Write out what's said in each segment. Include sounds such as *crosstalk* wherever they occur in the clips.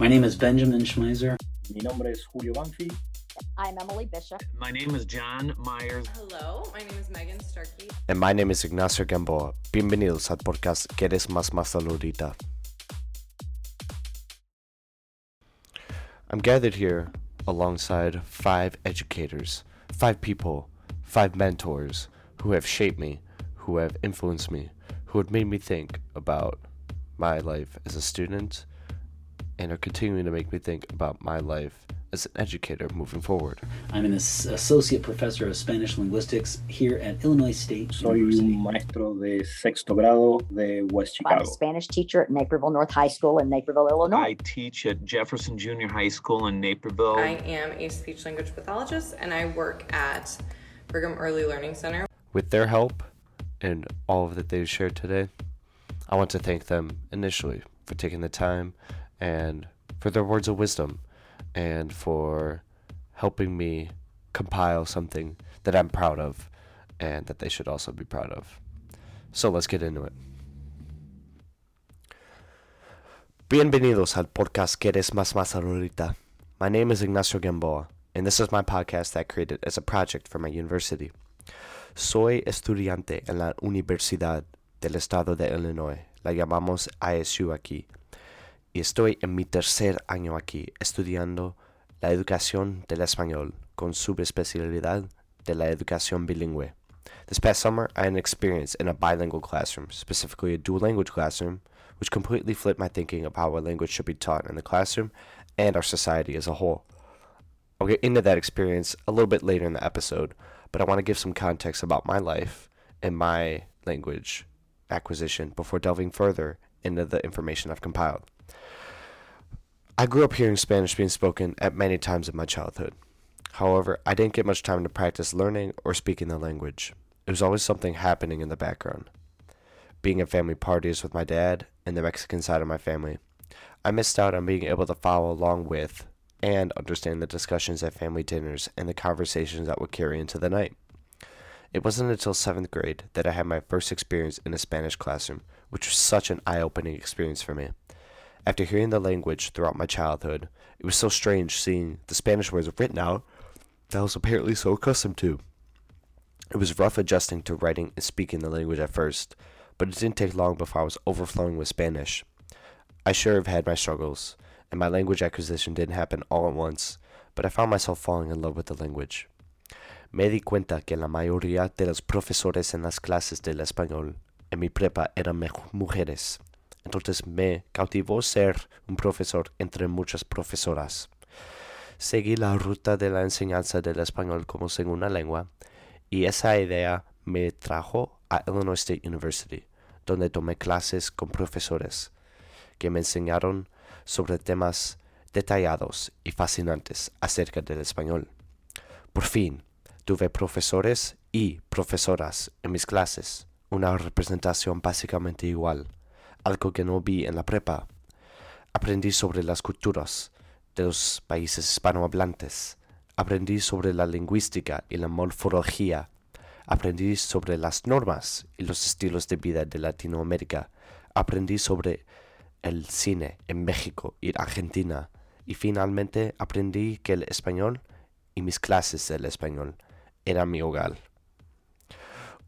My name is Benjamin Schmeiser. Mi nombre es Julio Banfi. I'm Emily Bishop. My name is John Myers. Hello, my name is Megan Starkey. And my name is Ignacio Gamboa. Bienvenidos al podcast ¿Quieres más más saludita? I'm gathered here alongside five educators, five people, five mentors who have shaped me, who have influenced me, who have made me think about my life as a student and are continuing to make me think about my life as an educator moving forward. I'm an associate professor of Spanish linguistics here at Illinois State Soy University. un maestro de sexto grado de West Chicago. I'm a Chicago. Spanish teacher at Naperville North High School in Naperville, Illinois. I teach at Jefferson Junior High School in Naperville. I am a speech language pathologist and I work at Brigham Early Learning Center. With their help and all of that they've shared today, I want to thank them initially for taking the time and for their words of wisdom and for helping me compile something that I'm proud of and that they should also be proud of. So let's get into it. Bienvenidos al podcast ¿Quieres más más ahorita? My name is Ignacio Gamboa, and this is my podcast that I created as a project for my university. Soy estudiante en la Universidad del Estado de Illinois, la llamamos ISU aquí, y estoy en mi tercer año aquí estudiando la educación del español con subespecialidad de la educación bilingüe. This past summer, I had an experience in a bilingual classroom, specifically a dual language classroom, which completely flipped my thinking of how a language should be taught in the classroom and our society as a whole. I'll get into that experience a little bit later in the episode, but I want to give some context about my life and my language acquisition before delving further into the information I've compiled. I grew up hearing Spanish being spoken at many times in my childhood. However, I didn't get much time to practice learning or speaking the language. It was always something happening in the background. Being at family parties with my dad and the Mexican side of my family, I missed out on being able to follow along with and understand the discussions at family dinners and the conversations that would carry into the night. It wasn't until seventh grade that I had my first experience in a Spanish classroom, which was such an eye opening experience for me. After hearing the language throughout my childhood, it was so strange seeing the Spanish words written out that I was apparently so accustomed to. It was rough adjusting to writing and speaking the language at first, but it didn't take long before I was overflowing with Spanish. I sure have had my struggles, and my language acquisition didn't happen all at once, but I found myself falling in love with the language. Me di cuenta que la mayoría de los profesores en las clases del español en mi prepa eran mujeres. Entonces me cautivó ser un profesor entre muchas profesoras. Seguí la ruta de la enseñanza del español como segunda lengua y esa idea me trajo a Illinois State University, donde tomé clases con profesores que me enseñaron sobre temas detallados y fascinantes acerca del español. Por fin, tuve profesores y profesoras en mis clases, una representación básicamente igual, algo que no vi en la prepa. Aprendí sobre las culturas de los países hispanohablantes, aprendí sobre la lingüística y la morfología, aprendí sobre las normas y los estilos de vida de Latinoamérica, aprendí sobre el cine en México y Argentina, y finalmente aprendí que el español y mis clases del español eran mi hogar.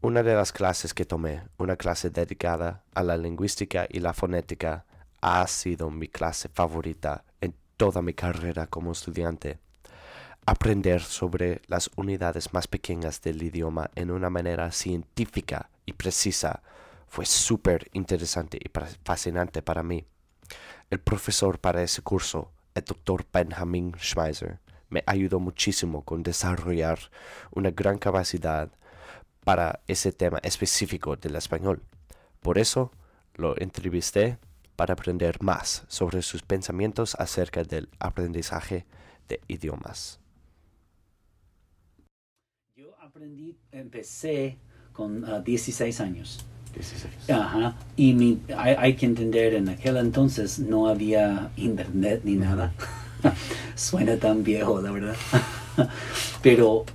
Una de las clases que tomé, una clase dedicada a la lingüística y la fonética, ha sido mi clase favorita en toda mi carrera como estudiante. Aprender sobre las unidades más pequeñas del idioma en una manera científica y precisa fue súper interesante y fascinante para mí. El profesor para ese curso, el doctor Benjamin Schmeiser, me ayudó muchísimo con desarrollar una gran capacidad para ese tema específico del español. Por eso lo entrevisté para aprender más sobre sus pensamientos acerca del aprendizaje de idiomas. Yo aprendí, empecé con ah, 16 años. 16. Ajá. Y mi, hay, hay que entender, en aquel entonces no había internet ni nada. *laughs* Suena tan viejo, la verdad. *laughs* Pero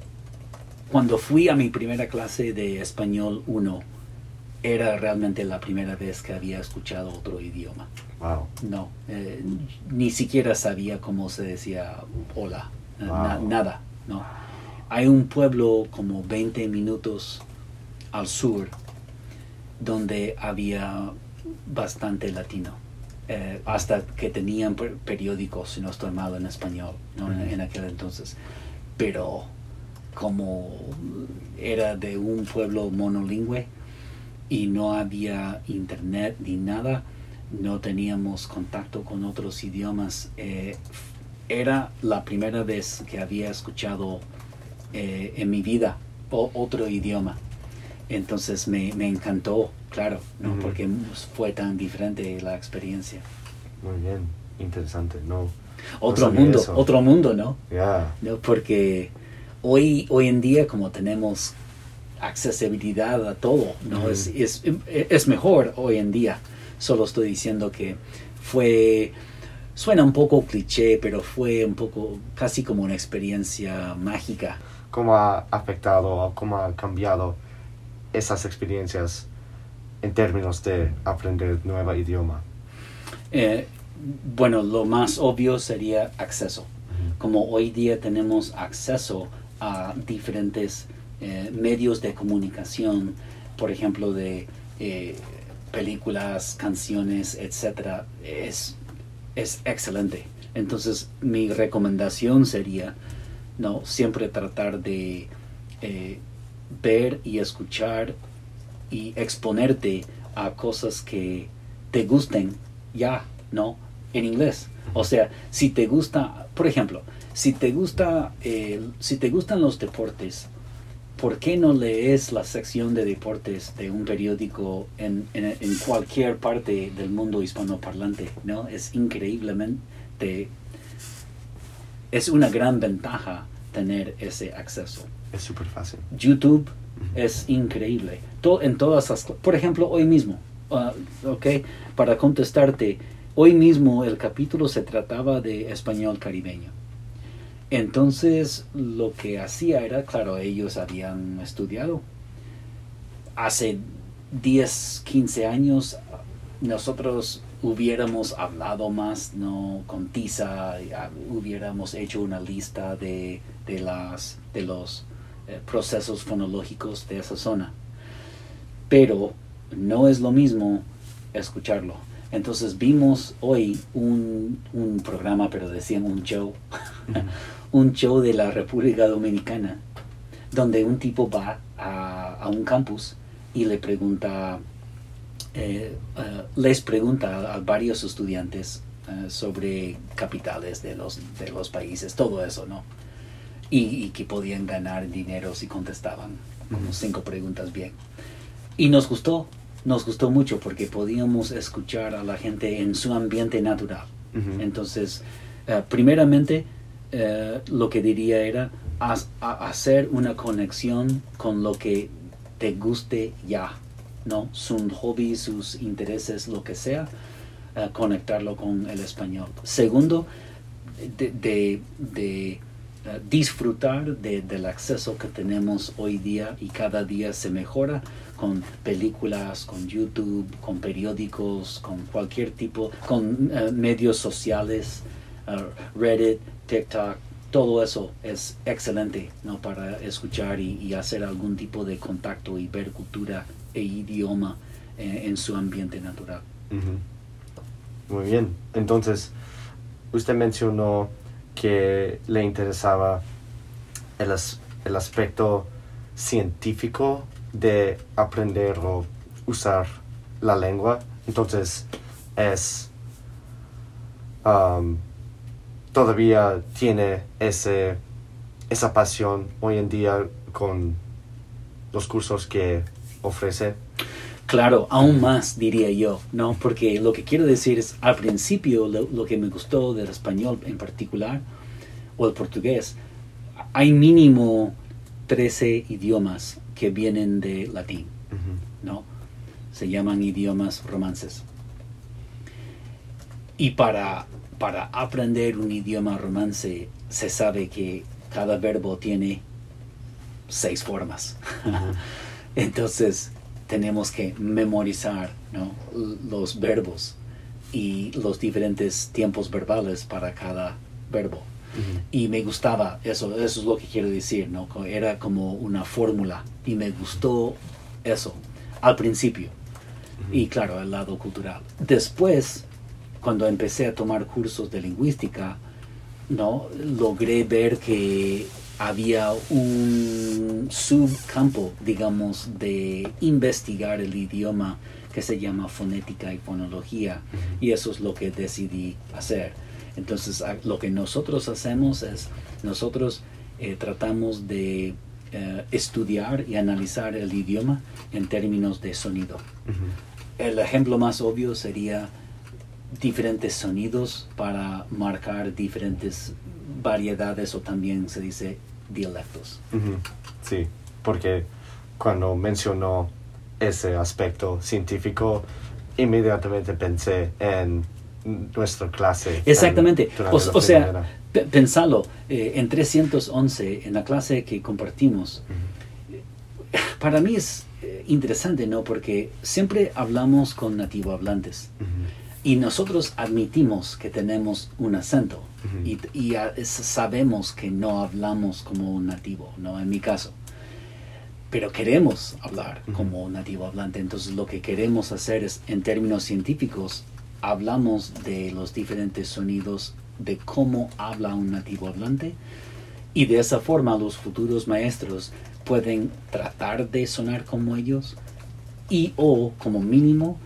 cuando fui a mi primera clase de español 1, era realmente la primera vez que había escuchado otro idioma. Wow. No, eh, ni siquiera sabía cómo se decía hola, na- Wow. nada, no. Hay un pueblo como 20 minutos al sur donde había bastante latino, eh, hasta que tenían per- periódicos, si no estoy mal, en español, ¿no? en, en aquel entonces. Pero como era de un pueblo monolingüe y no había internet ni nada, no teníamos contacto con otros idiomas. eh, era la primera vez que había escuchado eh, en mi vida otro idioma. Entonces me, me encantó, claro, ¿no? Porque fue tan diferente la experiencia. Muy bien. Interesante. No. Otro mundo, eso. otro mundo, ¿no? Ya. ¿no? Porque hoy, hoy en día, como tenemos accesibilidad a todo, ¿no? Es, es, es mejor hoy en día. Solo estoy diciendo que fue, suena un poco cliché, pero fue un poco casi como una experiencia mágica. ¿Cómo ha afectado o cómo ha cambiado esas experiencias en términos de aprender nuevo idioma? Eh, bueno, lo más obvio sería acceso. Como hoy día tenemos acceso a diferentes eh, medios de comunicación, por ejemplo, de eh, películas, canciones, etcétera, es, es excelente. Entonces, mi recomendación sería, no, siempre tratar de eh, ver y escuchar y exponerte a cosas que te gusten ya, ¿no? En inglés. O sea, si te gusta, por ejemplo, si te gusta, eh, si te gustan los deportes, ¿por qué no lees la sección de deportes de un periódico en, en, en cualquier parte del mundo hispanoparlante? ¿No? Es increíblemente, es una gran ventaja tener ese acceso. Es súper fácil. YouTube es increíble. En todas las, por ejemplo, hoy mismo, ah, ok, para contestarte, hoy mismo el capítulo se trataba de español caribeño. Entonces, lo que hacía era, claro, ellos habían estudiado. Hace 10, 15 años, nosotros hubiéramos hablado más, no con tiza, ya hubiéramos hecho una lista de, de las, de los eh, procesos fonológicos de esa zona. Pero no es lo mismo escucharlo. Entonces vimos hoy un, un programa, pero decían un show, *laughs* un show de la República Dominicana, donde un tipo va a, a un campus y le pregunta, eh, eh, les pregunta a, varios estudiantes eh, sobre capitales de los, de los países, todo eso, ¿no? Y, y que podían ganar dinero si contestaban como cinco preguntas bien. Y nos gustó, nos gustó mucho porque podíamos escuchar a la gente en su ambiente natural. Entonces, primeramente, eh, lo que diría era hacer una conexión con lo que te guste ya, ¿no? Sus hobbies, sus intereses, lo que sea, eh, conectarlo con el español. Segundo, de, eh, disfrutar de- del acceso que tenemos hoy día y cada día se mejora con películas, con YouTube, con periódicos, con cualquier tipo, con medios sociales, Reddit, TikTok, todo eso es excelente ¿no? para escuchar y, hacer algún tipo de contacto y ver cultura e idioma eh, en su ambiente natural. Ujú. Muy bien. Entonces, usted mencionó que le interesaba el, as- el aspecto científico de aprender o usar la lengua. Entonces, es... um, todavía tiene ese, esa pasión hoy en día con los cursos que ofrece. Claro, aún más diría yo, ¿no? Porque lo que quiero decir es, al principio lo, lo que me gustó del español en particular, o el portugués, hay mínimo 13 idiomas que vienen de latín. ¿no? Se llaman idiomas romances. Y para, para aprender un idioma romance se sabe que cada verbo tiene seis formas. *laughs* Entonces, tenemos que memorizar ¿no? Los verbos y los diferentes tiempos verbales para cada verbo. Y me gustaba eso, eso es lo que quiero decir, ¿no? Era como una fórmula y me gustó eso al principio. Y claro, el lado cultural. Después, cuando empecé a tomar cursos de lingüística, no logré ver que había un subcampo, digamos, de investigar el idioma que se llama fonética y fonología. Y eso es lo que decidí hacer. Entonces, lo que nosotros hacemos es, nosotros eh, tratamos de eh, estudiar y analizar el idioma en términos de sonido. El ejemplo más obvio sería diferentes sonidos para marcar diferentes variedades o también se dice dialectos. Sí, porque cuando mencionó ese aspecto científico, inmediatamente pensé en nuestra clase. en- Exactamente. O, sea, pensalo, eh, en 311, en la clase que compartimos, para mí es eh, interesante, ¿no? Porque siempre hablamos con nativo hablantes. Y nosotros admitimos que tenemos un acento y, y a- es- sabemos que no hablamos como un nativo, ¿no? En mi caso. Pero queremos hablar como un nativo hablante. Entonces lo que queremos hacer es, en términos científicos, hablamos de los diferentes sonidos, de cómo habla un nativo hablante. Y de esa forma los futuros maestros pueden tratar de sonar como ellos y o como mínimo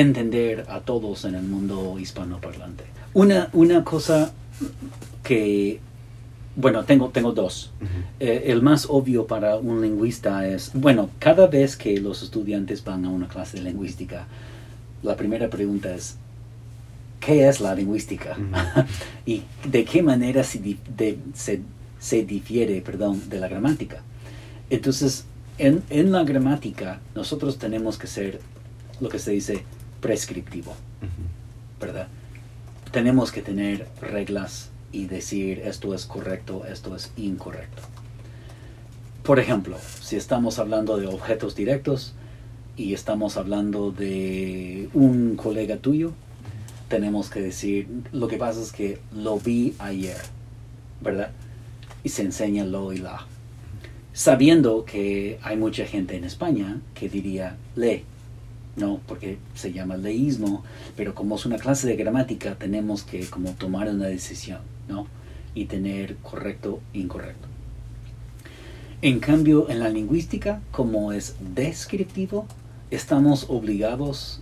entender a todos en el mundo hispanoparlante. Una, una cosa que, bueno, tengo, tengo dos. Eh, el más obvio para un lingüista es, bueno, cada vez que los estudiantes van a una clase de lingüística, la primera pregunta es, ¿qué es la lingüística? *laughs* ¿Y de qué manera se, de- se, se difiere perdón, de la gramática? Entonces, en, en la gramática, nosotros tenemos que ser lo que se dice prescriptivo. ¿verdad? Tenemos que tener reglas y decir esto es correcto, esto es incorrecto. Por ejemplo, si estamos hablando de objetos directos y estamos hablando de un colega tuyo, tenemos que decir, lo que pasa es que lo vi ayer, ¿verdad? Y se enseña lo y la. Sabiendo que hay mucha gente en España que diría le, ¿no? Porque se llama leísmo, pero como es una clase de gramática tenemos que como tomar una decisión, ¿no? Y tener correcto e incorrecto. En cambio, en la lingüística, como es descriptivo, estamos obligados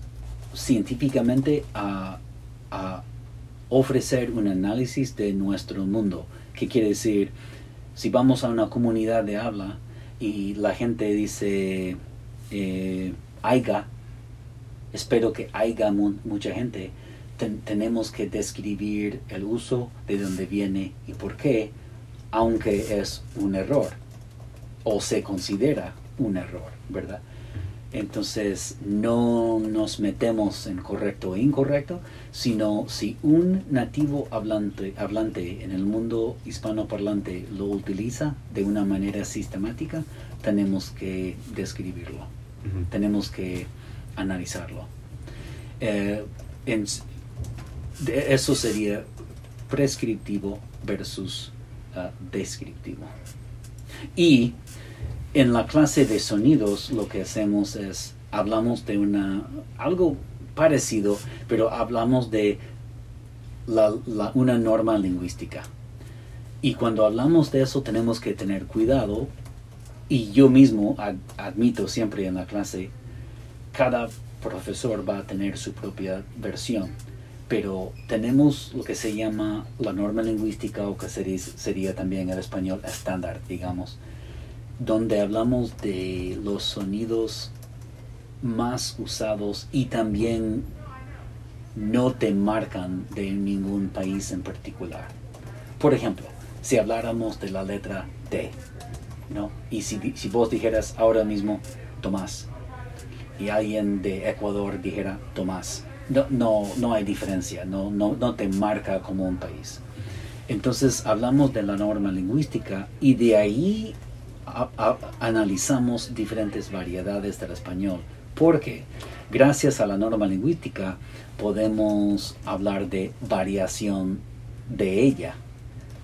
científicamente a, ofrecer un análisis de nuestro mundo. ¿Qué quiere decir? Si vamos a una comunidad de habla y la gente dice eh, aiga, espero que haya mu- mucha gente, ten- tenemos que describir el uso, de dónde viene y por qué, aunque es un error o se considera un error, ¿verdad? Entonces no nos metemos en correcto e incorrecto, sino si un nativo hablante, hablante en el mundo hispanoparlante lo utiliza de una manera sistemática, tenemos que describirlo. Tenemos que analizarlo. Eh, eso sería prescriptivo versus ah, descriptivo. Y en la clase de sonidos lo que hacemos es hablamos de una algo parecido, pero hablamos de una norma lingüística. Y cuando hablamos de eso tenemos que tener cuidado y yo mismo ad- admito siempre en la clase, cada profesor va a tener su propia versión, pero tenemos lo que se llama la norma lingüística o que sería, sería también el español estándar, digamos, donde hablamos de los sonidos más usados y también no te marcan de ningún país en particular. Por ejemplo, si habláramos de la letra T, ¿no? Y si, vos dijeras ahora mismo Tomás y alguien de Ecuador dijera Tomás, no, no, no hay diferencia, no, no, no te marca como un país. Entonces hablamos de la norma lingüística y de ahí analizamos diferentes variedades del español, porque gracias a la norma lingüística podemos hablar de variación de ella.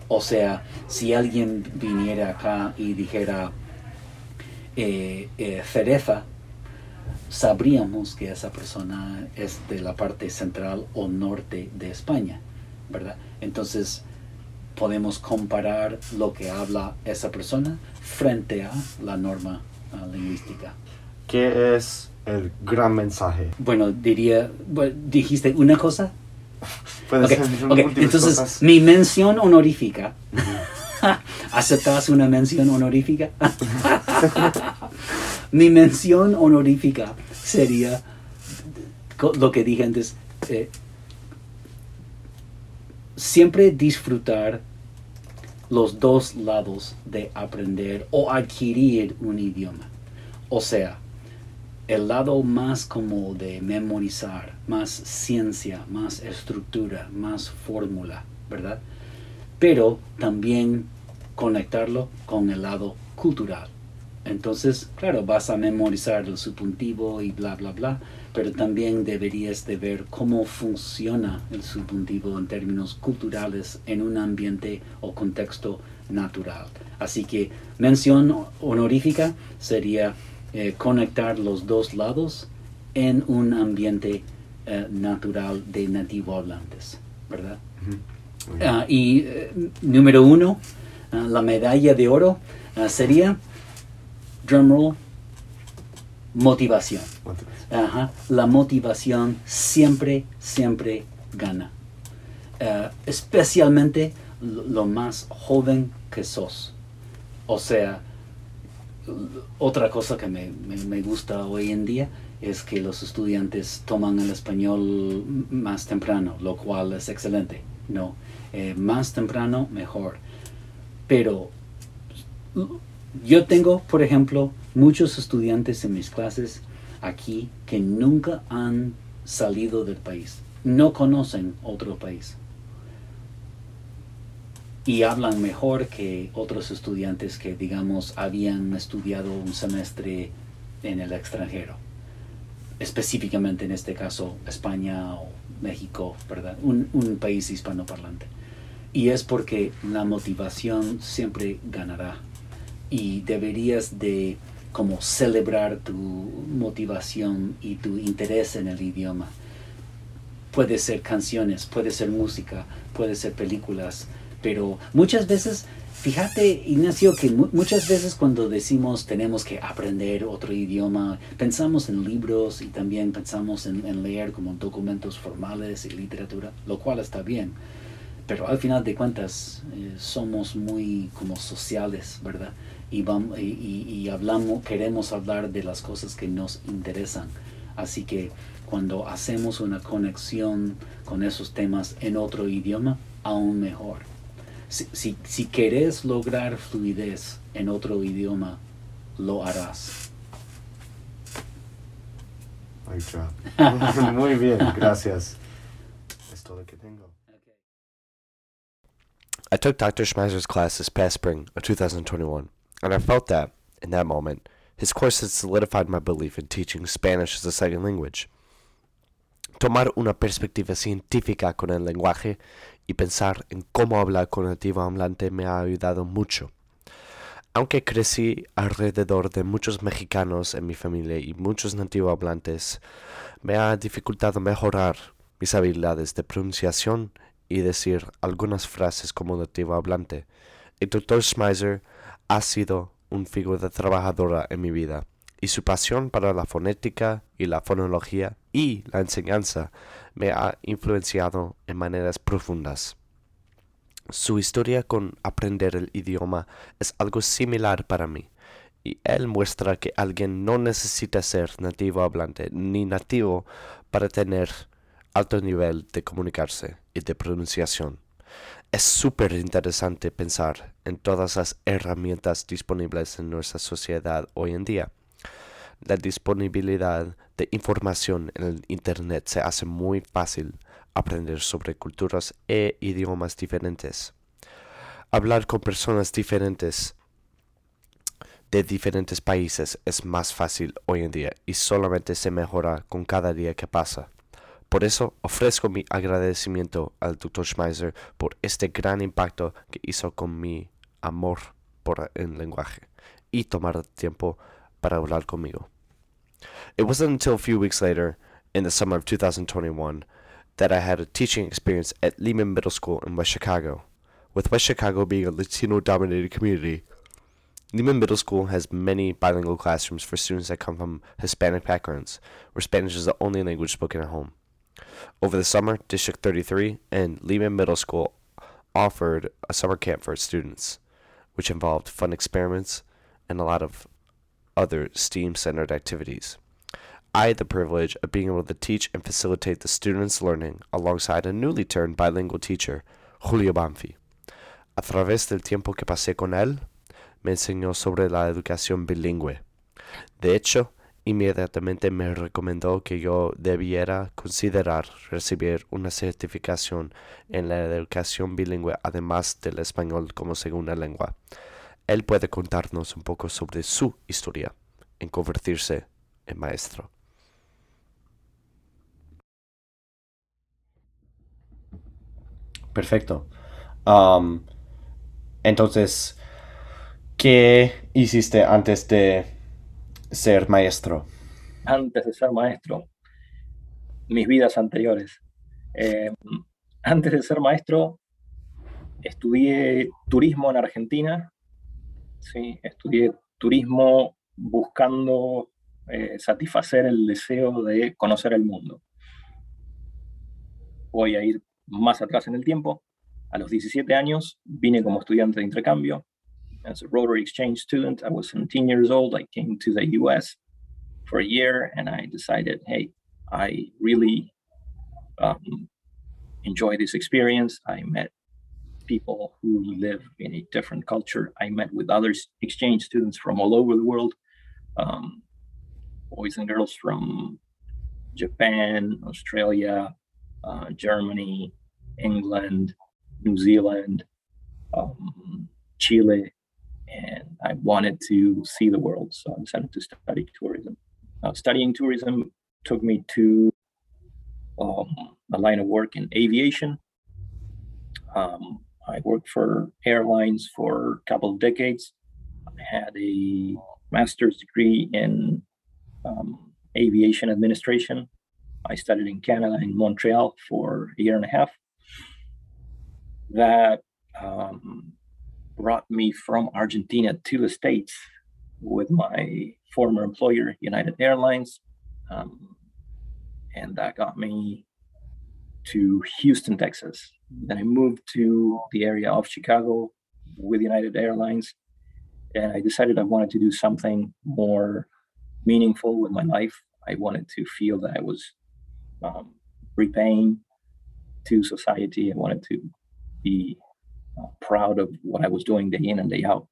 O sea, si alguien viniera acá y dijera eh, eh, cereza, sabríamos que esa persona es de la parte central o norte de España, ¿verdad? Entonces podemos comparar lo que habla esa persona frente a la norma ah, lingüística. ¿Qué es el gran mensaje? Bueno, diría, dijiste una cosa. *laughs* Puede Ok, ser ok, múltiples Entonces, cosas. mi mención honorífica. *laughs* ¿Aceptas una mención honorífica? *laughs* mi mención honorífica sería lo que dije antes. eh, siempre disfrutar los dos lados de aprender o adquirir un idioma. O sea, el lado más como de memorizar, más ciencia, más estructura, más fórmula, ¿verdad? Pero también conectarlo con el lado cultural. Entonces, claro, vas a memorizar el subjuntivo y bla, bla, bla, pero también deberías de ver cómo funciona el subjuntivo en términos culturales en un ambiente o contexto natural. Así que mención honorífica sería eh, conectar los dos lados en un ambiente eh, natural de nativo hablantes, ¿verdad? Ah, y eh, número uno, ah, la medalla de oro ah, sería, drumroll, motivación. Ajá, La motivación siempre, siempre gana. Eh, especialmente lo, lo más joven que sos. O sea, otra cosa que me, me- me gusta hoy en día es que los estudiantes toman el español más temprano, lo cual es excelente. No, Eh, más temprano mejor. Pero yo tengo, por ejemplo, muchos estudiantes en mis clases aquí que nunca han salido del país, no conocen otro país y hablan mejor que otros estudiantes que, digamos, habían estudiado un semestre en el extranjero, específicamente en este caso España o México, ¿verdad? Un, un país hispanoparlante. Y es porque la motivación siempre ganará y deberías de como celebrar tu motivación y tu interés en el idioma. Puede ser canciones, puede ser música, puede ser películas, pero muchas veces, fíjate Ignacio, que mu- muchas veces cuando decimos tenemos que aprender otro idioma, pensamos en libros y también pensamos en, leer como documentos formales y literatura, lo cual está bien pero al final de cuentas eh, somos muy como sociales, ¿verdad? Y, vamos, y, y- hablamos, queremos hablar de las cosas que nos interesan. Así que cuando hacemos una conexión con esos temas en otro idioma, aún mejor. Si, si, si querés lograr fluidez en otro idioma, lo harás. *laughs* Muy bien, gracias. Es todo lo que tengo. I took Dr. Schmeizer's class this past spring of 2021, and I felt that, in that moment, his course had solidified my belief in teaching Spanish as a second language. Tomar una perspectiva científica con el lenguaje y pensar en cómo hablar con nativo hablante me ha ayudado mucho. Aunque crecí alrededor de muchos mexicanos en mi familia y muchos nativo hablantes, me ha dificultado mejorar mis habilidades de pronunciación y decir algunas frases como nativo hablante. El Dr. Schmeiser ha sido un figura trabajadora en mi vida y su pasión para la fonética y la fonología y la enseñanza me ha influenciado en maneras profundas. Su historia con aprender el idioma es algo similar para mí, y él muestra que alguien no necesita ser nativo hablante ni nativo para tener alto nivel de comunicarse y de pronunciación. Es súper interesante pensar en todas las herramientas disponibles en nuestra sociedad hoy en día. La disponibilidad de información en el Internet se hace muy fácil aprender sobre culturas e idiomas diferentes. Hablar con personas diferentes de diferentes países es más fácil hoy en día y solamente se mejora con cada día que pasa. Por eso ofrezco mi agradecimiento al Dr. Schmeiser por este gran impacto que hizo con mi amor por el lenguaje y tomar tiempo para hablar conmigo. It wasn't until a few weeks later, in the summer of 2021, that I had a teaching experience at Leman Middle School in West Chicago. With West Chicago being a Latino dominated community, Leman Middle School has many bilingual classrooms for students that come from Hispanic backgrounds, where Spanish is the only language spoken at home. Over the summer, District 33 and Leman Middle School offered a summer camp for its students, which involved fun experiments and a lot of other STEAM centered activities. I had the privilege of being able to teach and facilitate the students' learning alongside a newly turned bilingual teacher, Julio Banfi. A través del tiempo que pasé con él, me enseñó sobre la educación bilingüe. De hecho, inmediatamente me recomendó que yo debiera considerar recibir una certificación en la educación bilingüe además del español como segunda lengua. Él puede contarnos un poco sobre su historia en convertirse en maestro. Perfecto. Um, entonces, ¿qué hiciste antes de ser maestro? Antes de ser maestro, mis vidas anteriores. Eh, antes de ser maestro, estudié turismo en Argentina. Sí, estudié turismo buscando eh, satisfacer el deseo de conocer el mundo. Voy a ir más atrás en el tiempo. A los 17 años vine como estudiante de intercambio. As a Rotary Exchange student, I was 17 years old. I came to the US for a year and I decided, hey, I really um, enjoy this experience. I met people who live in a different culture. I met with other exchange students from all over the world, um, boys and girls from Japan, Australia, uh, Germany, England, New Zealand, um, Chile, and I wanted to see the world, so I decided to study tourism. Uh, studying tourism took me to um, a line of work in aviation. Um, I worked for airlines for a couple of decades. I had a master's degree in um, aviation administration. I studied in Canada, in Montreal, for a year and a half. That um, brought me from Argentina to the States with my former employer, United Airlines. Um, and that got me to Houston, Texas. Then I moved to the area of Chicago with United Airlines. And I decided I wanted to do something more meaningful with my life. I wanted to feel that I was um, repaying to society. I wanted to be uh, proud of what I was doing day in and day out.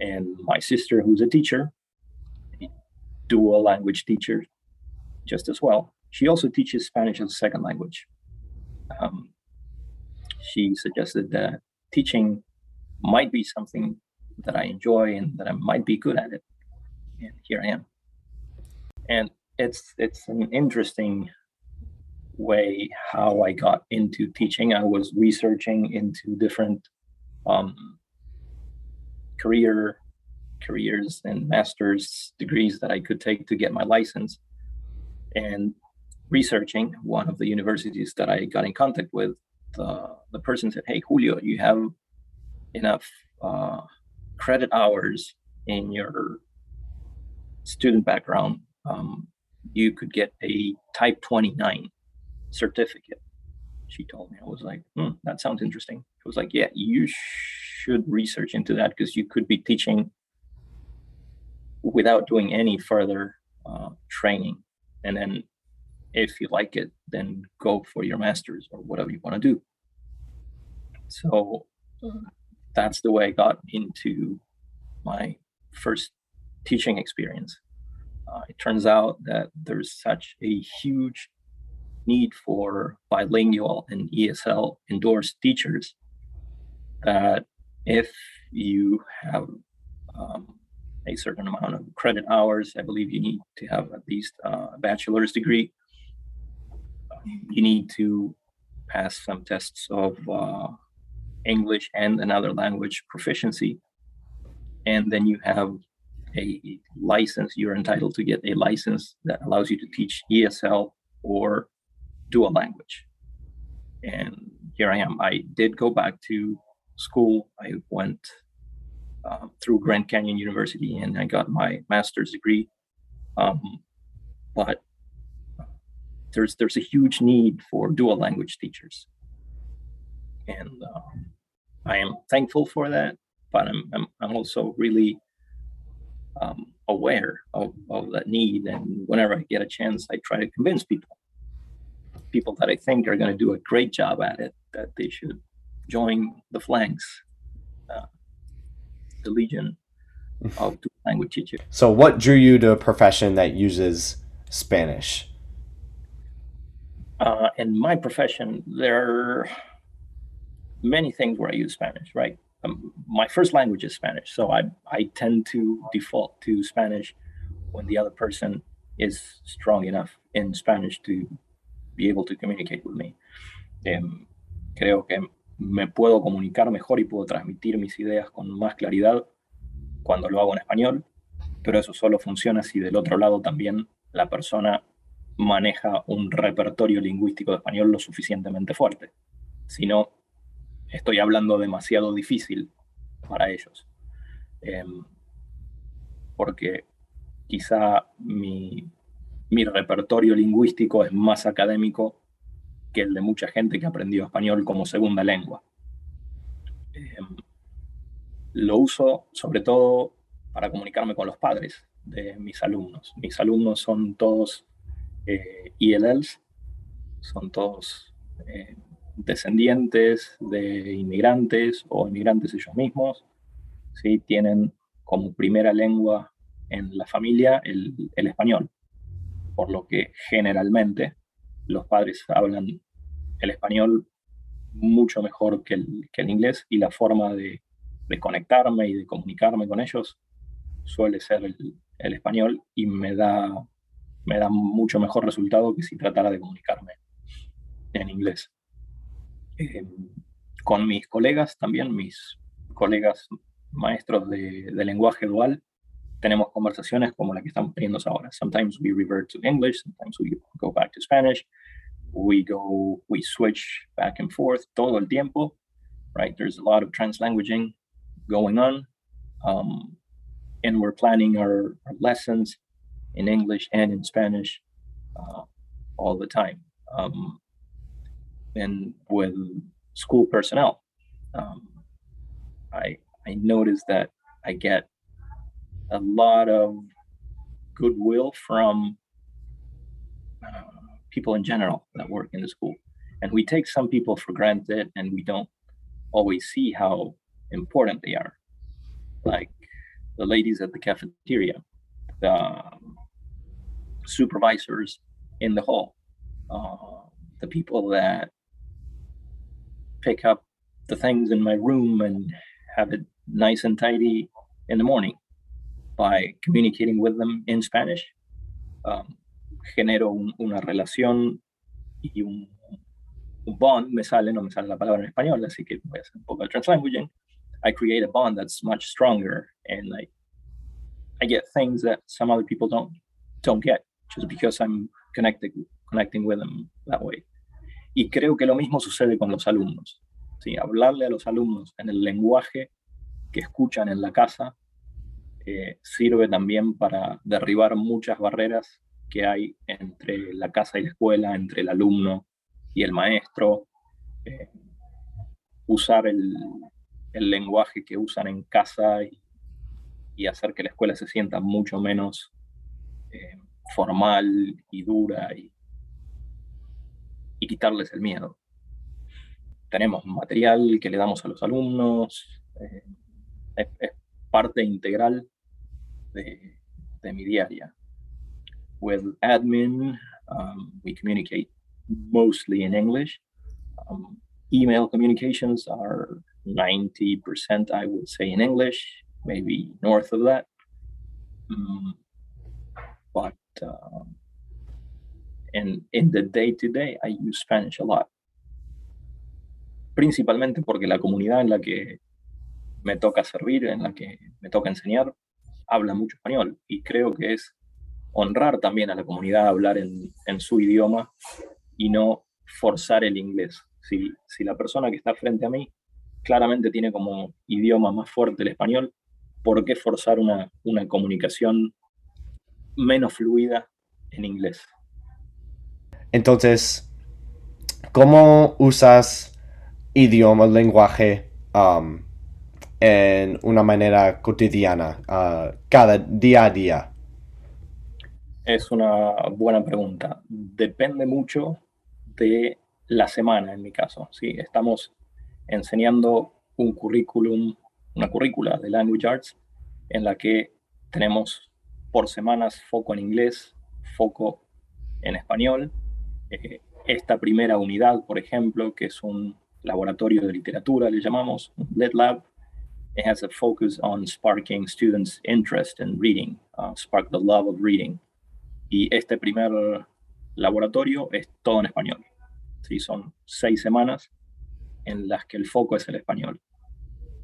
And my sister, who's a teacher, dual language teacher, just as well, she also teaches Spanish as a second language. Um, she suggested that teaching might be something that I enjoy and that I might be good at it. And here I am. And it's it's an interesting way how I got into teaching. I was researching into different um, career careers and master's degrees that I could take to get my license. And researching one of the universities that I got in contact with, the, the person said, Hey, Julio, you have enough uh, credit hours in your student background. Um, you could get a type 29 certificate. She told me, I was like, hmm, that sounds interesting. I was like, yeah, you should research into that because you could be teaching without doing any further uh, training. And then if you like it, then go for your master's or whatever you want to do. So that's the way I got into my first teaching experience. Uh, it turns out that there's such a huge need for bilingual and ESL endorsed teachers that if you have um, a certain amount of credit hours. I believe you need to have at least uh, a bachelor's degree. You need to pass some tests of uh, English and another language proficiency. And then you have a license. You're entitled to get a license that allows you to teach ESL or dual language. And here I am. I did go back to school. I went uh, through Grand Canyon University and I got my master's degree. Um, but there's there's a huge need for dual language teachers, and uh, I am thankful for that. But I'm I'm, I'm also really um, aware of, of that need, and whenever I get a chance, I try to convince people, people that I think are going to do a great job at it, that they should join the flanks, uh, the legion *laughs* of dual language teachers. So, what drew you to a profession that uses Spanish? uh, in my profession, there are many things where I use Spanish, right? Um, my first language is Spanish, so I, I tend to default to Spanish when the other person is strong enough in Spanish to be able to communicate with me. Um, creo que me puedo comunicar mejor y puedo transmitir mis ideas con más claridad cuando lo hago en español, pero eso solo funciona si del otro lado también la persona maneja un repertorio lingüístico de español lo suficientemente fuerte. Si no, estoy hablando demasiado difícil para ellos. Eh, porque quizá mi, mi, repertorio lingüístico es más académico que el de mucha gente que aprendió español como segunda lengua. Eh, lo uso sobre todo para comunicarme con los padres de mis alumnos. Mis alumnos son todos eh, ELLs, son todos eh, descendientes de inmigrantes o inmigrantes ellos mismos, ¿sí? tienen como primera lengua en la familia el español, por lo que generalmente los padres hablan el español mucho mejor que el, que el inglés y la forma de, de, conectarme y de comunicarme con ellos suele ser el, el español y me da me da mucho mejor resultado que si tratara de comunicarme en inglés. Eh, con mis colegas también, mis colegas maestros de, de, lenguaje dual, tenemos conversaciones como la que estamos teniendo ahora. Sometimes we revert to English, sometimes we go back to Spanish, we go, we switch back and forth todo el tiempo, right? There's a lot of translanguaging going on, um, and we're planning our, our lessons in English and in Spanish uh, all the time. Um, and with school personnel, um, I I notice that I get a lot of goodwill from uh, people in general that work in the school, and we take some people for granted, and we don't always see how important they are. Like the ladies at the cafeteria, the supervisors in the hall, uh, the people that pick up the things in my room and have it nice and tidy in the morning by communicating with them in Spanish. Um, genero un, una relación y un, un, bond, me sale, no me sale la palabra en español, así que voy a hacer un poco de translanguaging. I create a bond that's much stronger and I get things that some other people don't don't get just because I'm connected, connecting with them that way. Y creo que lo mismo sucede con los alumnos. ¿sí? Hablarle a los alumnos en el lenguaje que escuchan en la casa sirve también para derribar muchas barreras que hay entre la casa y la escuela, entre el alumno y el maestro. Eh, usar el, lenguaje que usan en casa y, hacer que la escuela se sienta mucho menos eh, formal y dura y, quitarles el miedo. Tenemos material que le damos a los alumnos, eh, es, parte integral With admin, um, we communicate mostly in English. Um, email communications are 90%, I would say, in English, maybe north of that. Mm, but uh, in the day to day, I use Spanish a lot. Principalmente porque la comunidad en la que me toca servir, en la que me toca enseñar, habla mucho español y creo que es honrar también a la comunidad a hablar en, su idioma y no forzar el inglés. Si, si la persona que está frente a mí claramente tiene como idioma más fuerte el español, ¿por qué forzar una, una comunicación menos fluida en inglés? Entonces, ¿cómo usas idioma, lenguaje um, en una manera cotidiana, uh, cada día a día? Es una buena pregunta. Depende mucho de la semana, en mi caso. Sí, estamos enseñando un currículum, una currícula de Language Arts en la que tenemos por semanas foco en inglés, foco en español. Eh, esta primera unidad, por ejemplo, que es un laboratorio de literatura, le llamamos, Lit Lab, it has a focus on sparking students' interest in reading, uh, spark the love of reading. Y este primer laboratorio es todo en español. ¿sí? Son seis semanas en las que el foco es el español.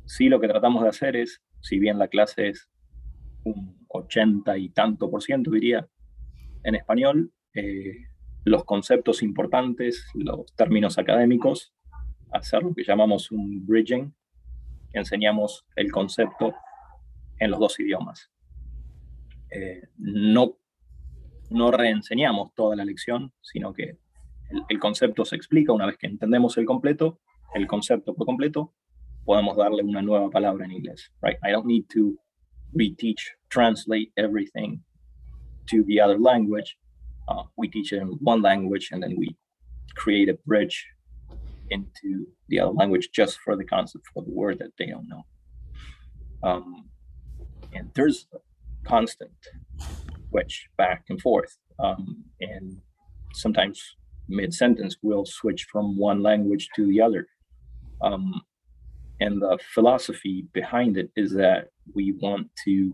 Sí, lo que tratamos de hacer es, si bien la clase es un 80 y tanto por ciento, diría, en español, eh, los conceptos importantes, los términos académicos, hacer lo que llamamos un bridging, enseñamos el concepto en los dos idiomas. Eh, no, no reenseñamos toda la lección, sino que el, el, concepto se explica una vez que entendemos el completo, el concepto por completo, podemos darle una nueva palabra en inglés. Right? I don't need to reteach, translate everything to the other language. Uh, we teach it in one language and then we create a bridge into the other language just for the concept for the word that they don't know. Um, and there's constant switch back and forth. Um, and sometimes mid sentence we'll switch from one language to the other. Um, and the philosophy behind it is that we want to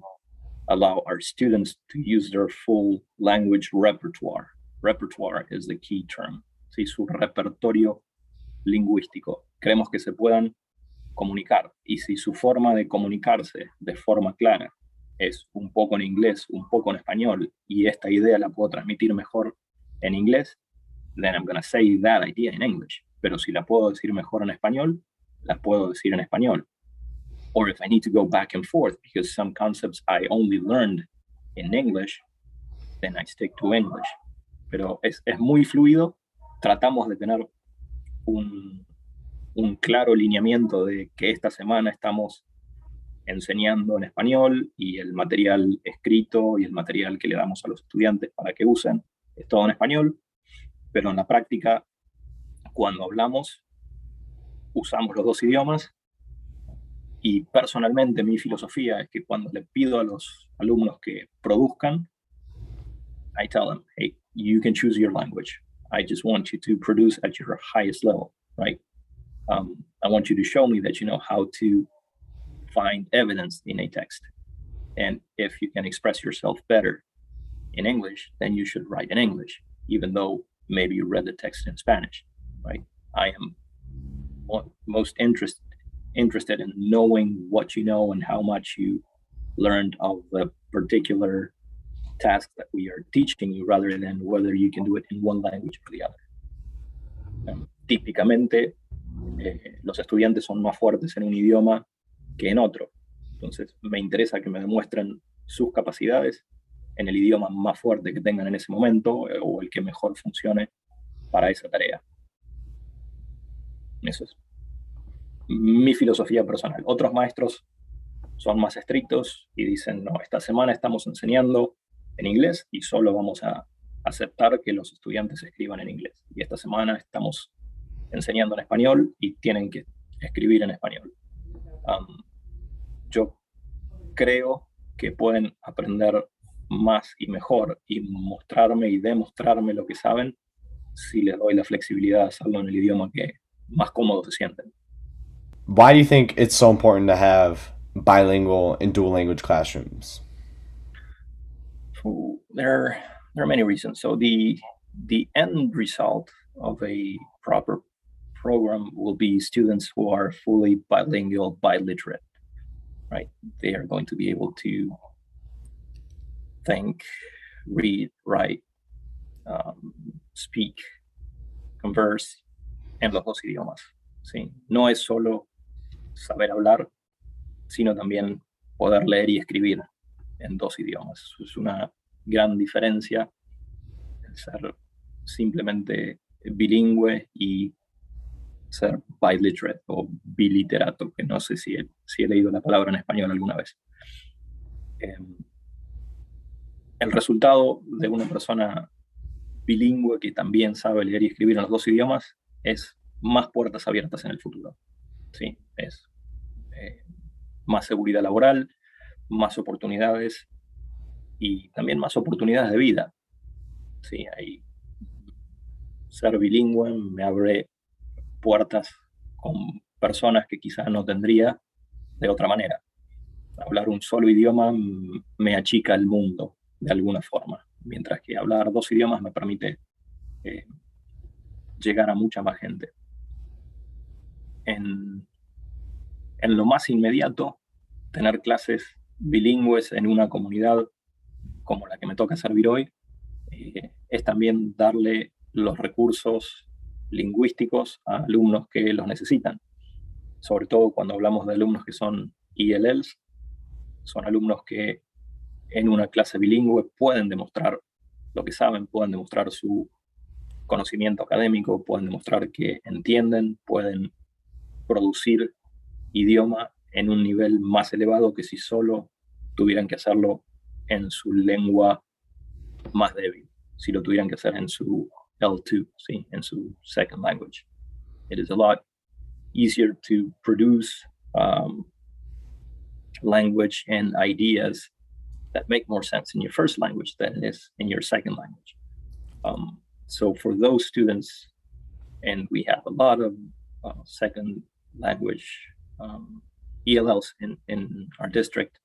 allow our students to use their full language repertoire. Repertoire is the key term. ¿sí? Su repertorio lingüístico. Queremos que se puedan comunicar. Y si su forma de comunicarse de forma clara es un poco en inglés, un poco en español, y esta idea la puedo transmitir mejor en inglés, then I'm going to say that idea in English. Pero si la puedo decir mejor en español, la puedo decir en español. Or if I need to go back and forth because some concepts I only learned in English, then I stick to English. Pero es, es muy fluido. Tratamos de tener un, claro lineamiento de que esta semana estamos enseñando en español y el material escrito y el material que le damos a los estudiantes para que usen es todo en español, pero en la práctica, cuando hablamos, usamos los dos idiomas y personalmente mi filosofía es que cuando le pido a los alumnos que produzcan, I tell them, hey, you can choose your language. I just want you to produce at your highest level, right? Um, I want you to show me that you know how to find evidence in a text. And if you can express yourself better in English, then you should write in English, even though maybe you read the text in Spanish, right? I am most interested interested in knowing what you know and how much you learned of the particular task that we are teaching you rather than whether you can do it in one language or the other. Um, típicamente, eh, los estudiantes son más fuertes en un idioma que en otro. Entonces, me interesa que me demuestren sus capacidades en el idioma más fuerte que tengan en ese momento eh, o el que mejor funcione para esa tarea. Eso es mi filosofía personal. Otros maestros son más estrictos y dicen, no, esta semana estamos enseñando en inglés y solo vamos a aceptar que los estudiantes escriban en inglés. Y esta semana estamos enseñando en español y tienen que escribir en español. Um, yo creo que pueden aprender más y mejor y mostrarme y demostrarme lo que saben si les doy la flexibilidad de hacerlo en el idioma que más cómodo se sienten. Why do you think it's so important to have bilingual and dual language classrooms? There, there are many reasons. So the the end result of a proper program will be students who are fully bilingual, biliterate, right? They are going to be able to think, read, write, um, speak, converse en los dos idiomas. ¿sí? No es solo saber hablar, sino también poder leer y escribir en dos idiomas. Es una gran diferencia el ser simplemente bilingüe y ser biliterate o biliterato, que no sé si he, si he leído la palabra en español alguna vez. Em, el resultado de una persona bilingüe que también sabe leer y escribir en los dos idiomas es más puertas abiertas en el futuro. ¿sí? Es eh, más seguridad laboral, más oportunidades y también más oportunidades de vida. Sí, hay, ser bilingüe me abre puertas con personas que quizás no tendría de otra manera. Hablar un solo idioma me achica el mundo de alguna forma, mientras que hablar dos idiomas me permite eh, llegar a mucha más gente. En, en lo más inmediato, tener clases bilingües en una comunidad como la que me toca servir hoy, eh, es también darle los recursos lingüísticos a alumnos que los necesitan. Sobre todo cuando hablamos de alumnos que son ILLs, son alumnos que en una clase bilingüe pueden demostrar lo que saben, pueden demostrar su conocimiento académico, pueden demostrar que entienden, pueden producir idioma en un nivel más elevado que si solo tuvieran que hacerlo en su lengua más débil, si lo tuvieran que hacer en su L2, see, in su second language. It is a lot easier to produce um, language and ideas that make more sense in your first language than it is in your second language. Um, so for those students, and we have a lot of uh, second language um, ELLs in, in our district,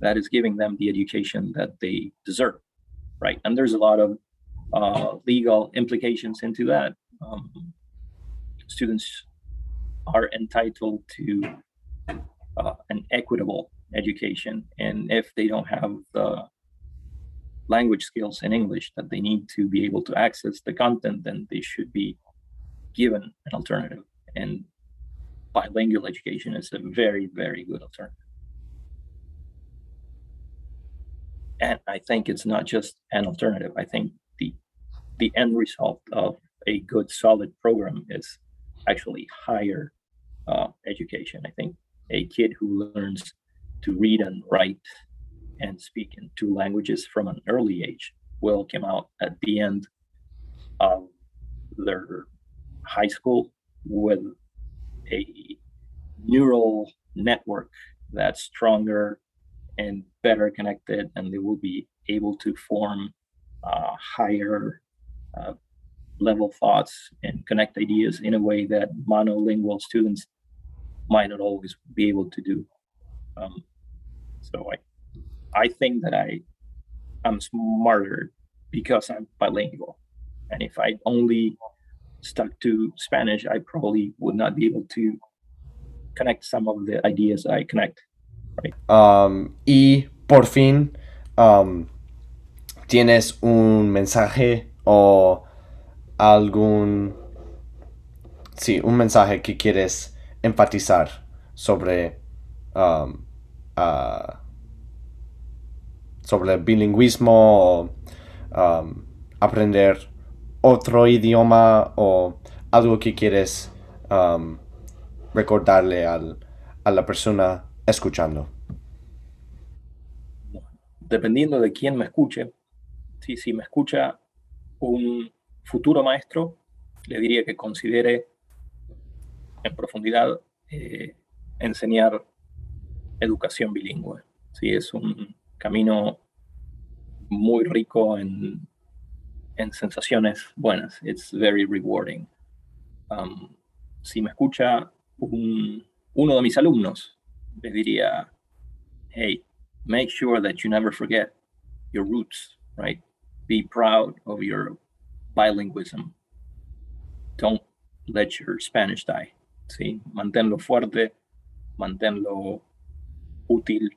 that is giving them the education that they deserve, right? And there's a lot of uh, legal implications into that. Um, students are entitled to uh, an equitable education, and if they don't have the language skills in English that they need to be able to access the content, then they should be given an alternative. And bilingual education is a very, very good alternative. And I think it's not just an alternative. I think the the end result of a good solid program is actually higher uh, education i think a kid who learns to read and write and speak in two languages from an early age will come out at the end of their high school with a neural network that's stronger and better connected and they will be able to form uh, higher uh, level thoughts and connect ideas in a way that monolingual students might not always be able to do. Um, so I, I think that I, I'm smarter because I'm bilingual, and if I only stuck to Spanish, I probably would not be able to connect some of the ideas I connect. Right. Um, y por fin, um, tienes un mensaje o algún, sí, un mensaje que quieres enfatizar sobre, um, sobre bilingüismo o um, aprender otro idioma o algo que quieres um, recordarle al, a la persona escuchando. Dependiendo de quién me escuche, sí, si me escucha un futuro maestro, le diría que considere en profundidad eh, enseñar educación bilingüe. Sí, es un camino muy rico en, en sensaciones buenas. It's very rewarding. Um, si me escucha un, uno de mis alumnos, le diría, hey, make sure that you never forget your roots, right? Be proud of your bilingualism. Don't let your Spanish die. ¿sí? Manténlo fuerte, manténlo útil.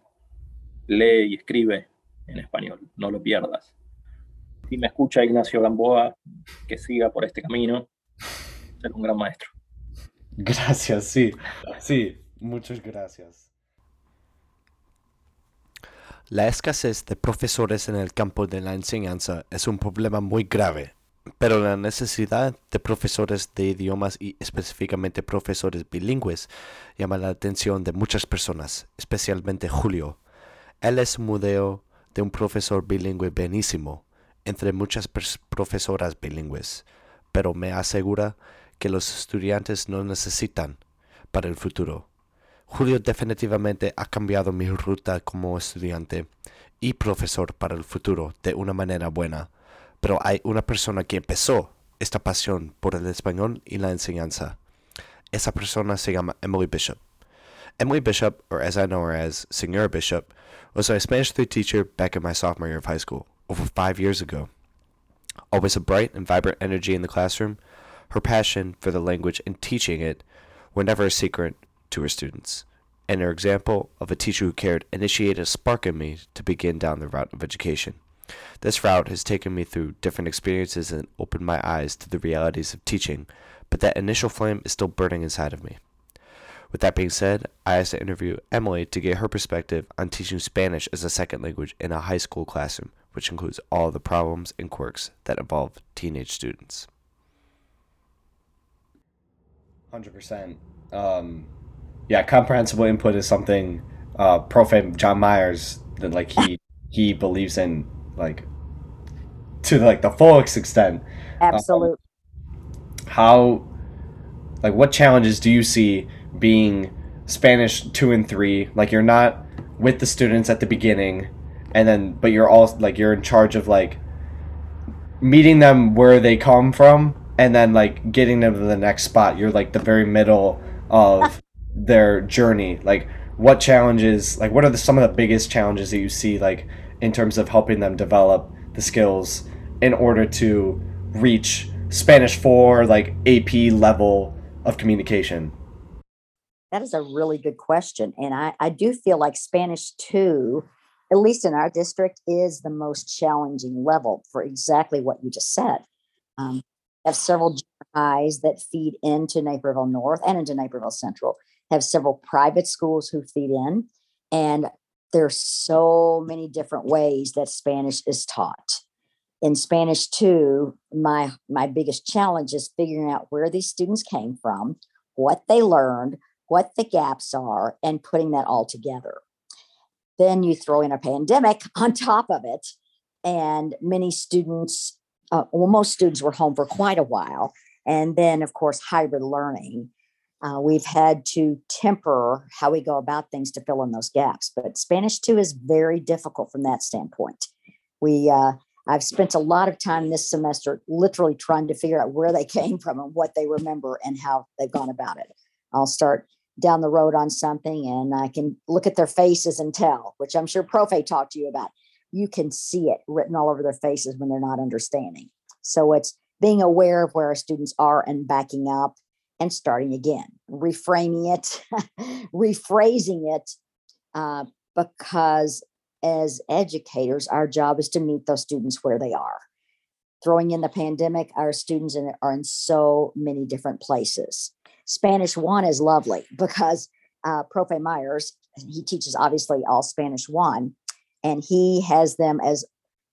Lee y escribe en español, no lo pierdas. Si me escucha Ignacio Gamboa, que siga por este camino, ser un gran maestro. Gracias, sí, sí, muchas gracias. La escasez de profesores en el campo de la enseñanza es un problema muy grave, pero la necesidad de profesores de idiomas y específicamente profesores bilingües llama la atención de muchas personas, especialmente Julio. Él es un modelo de un profesor bilingüe benísimo, entre muchas profesoras bilingües, pero me asegura que los estudiantes no necesitan para el futuro. Julio definitivamente ha cambiado mi ruta como estudiante y profesor para el futuro de una manera buena, pero hay una persona que empezó esta pasión por el español y la enseñanza. Esa persona se llama Emily Bishop. Emily Bishop, or as I know her as Senora Bishop, was a Spanish 3 teacher back in my sophomore year of high school, over five years ago. Always a bright and vibrant energy in the classroom, her passion for the language and teaching it were never a secret to her students, and her example of a teacher who cared initiated a spark in me to begin down the route of education. This route has taken me through different experiences and opened my eyes to the realities of teaching, but that initial flame is still burning inside of me. With that being said, I asked to interview Emily to get her perspective on teaching Spanish as a second language in a high school classroom, which includes all the problems and quirks that involve teenage students. 100%. Um, yeah, comprehensible input is something uh, Profe John Myers that like he he believes in like to like the fullest extent. Absolutely. Um, how like what challenges do you see being Spanish two and three? Like you're not with the students at the beginning, and then but you're all like you're in charge of like meeting them where they come from and then like getting them to the next spot you're like the very middle of *laughs* their journey like what challenges like what are the, some of the biggest challenges that you see like in terms of helping them develop the skills in order to reach spanish 4 like ap level of communication That is a really good question. And I, I do feel like Spanish 2, at least in our district, is the most challenging level for exactly what you just said. Um, have several highs that feed into Naperville North and into Naperville Central, have several private schools who feed in. And there's so many different ways that Spanish is taught. In Spanish 2, my my biggest challenge is figuring out where these students came from, what they learned, what the gaps are, and putting that all together. Then you throw in a pandemic *laughs* on top of it, and many students, uh, well, most students were home for quite a while. And then, of course, hybrid learning. Uh, we've had to temper how we go about things to fill in those gaps. But Spanish 2 is very difficult from that standpoint. We, uh, I've spent a lot of time this semester literally trying to figure out where they *laughs* came from and what they remember and how they've gone about it. I'll start down the road on something and I can look at their faces and tell, which I'm sure Profe talked to you about. You can see it written all over their faces when they're not understanding. So it's being aware of where our students are and backing up and starting again, reframing it, *laughs* rephrasing it, uh, because as educators, our job is to meet those students where they are. Throwing in the pandemic, our students are in so many different places. Spanish one is lovely because uh, Profe Myers, he teaches obviously all Spanish one, and he has them as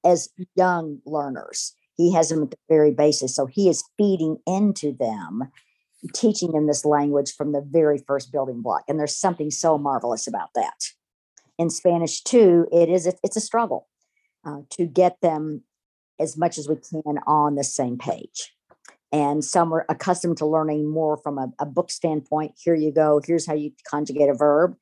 as young learners. He has them at the very basis, so he is feeding into them, teaching them this language from the very first building block. And there's something so marvelous about that. In Spanish two, it is it's a struggle uh, to get them as much as we can on the same page and some are accustomed to learning more from a, a, book standpoint. Here you go. Here's how you conjugate a verb.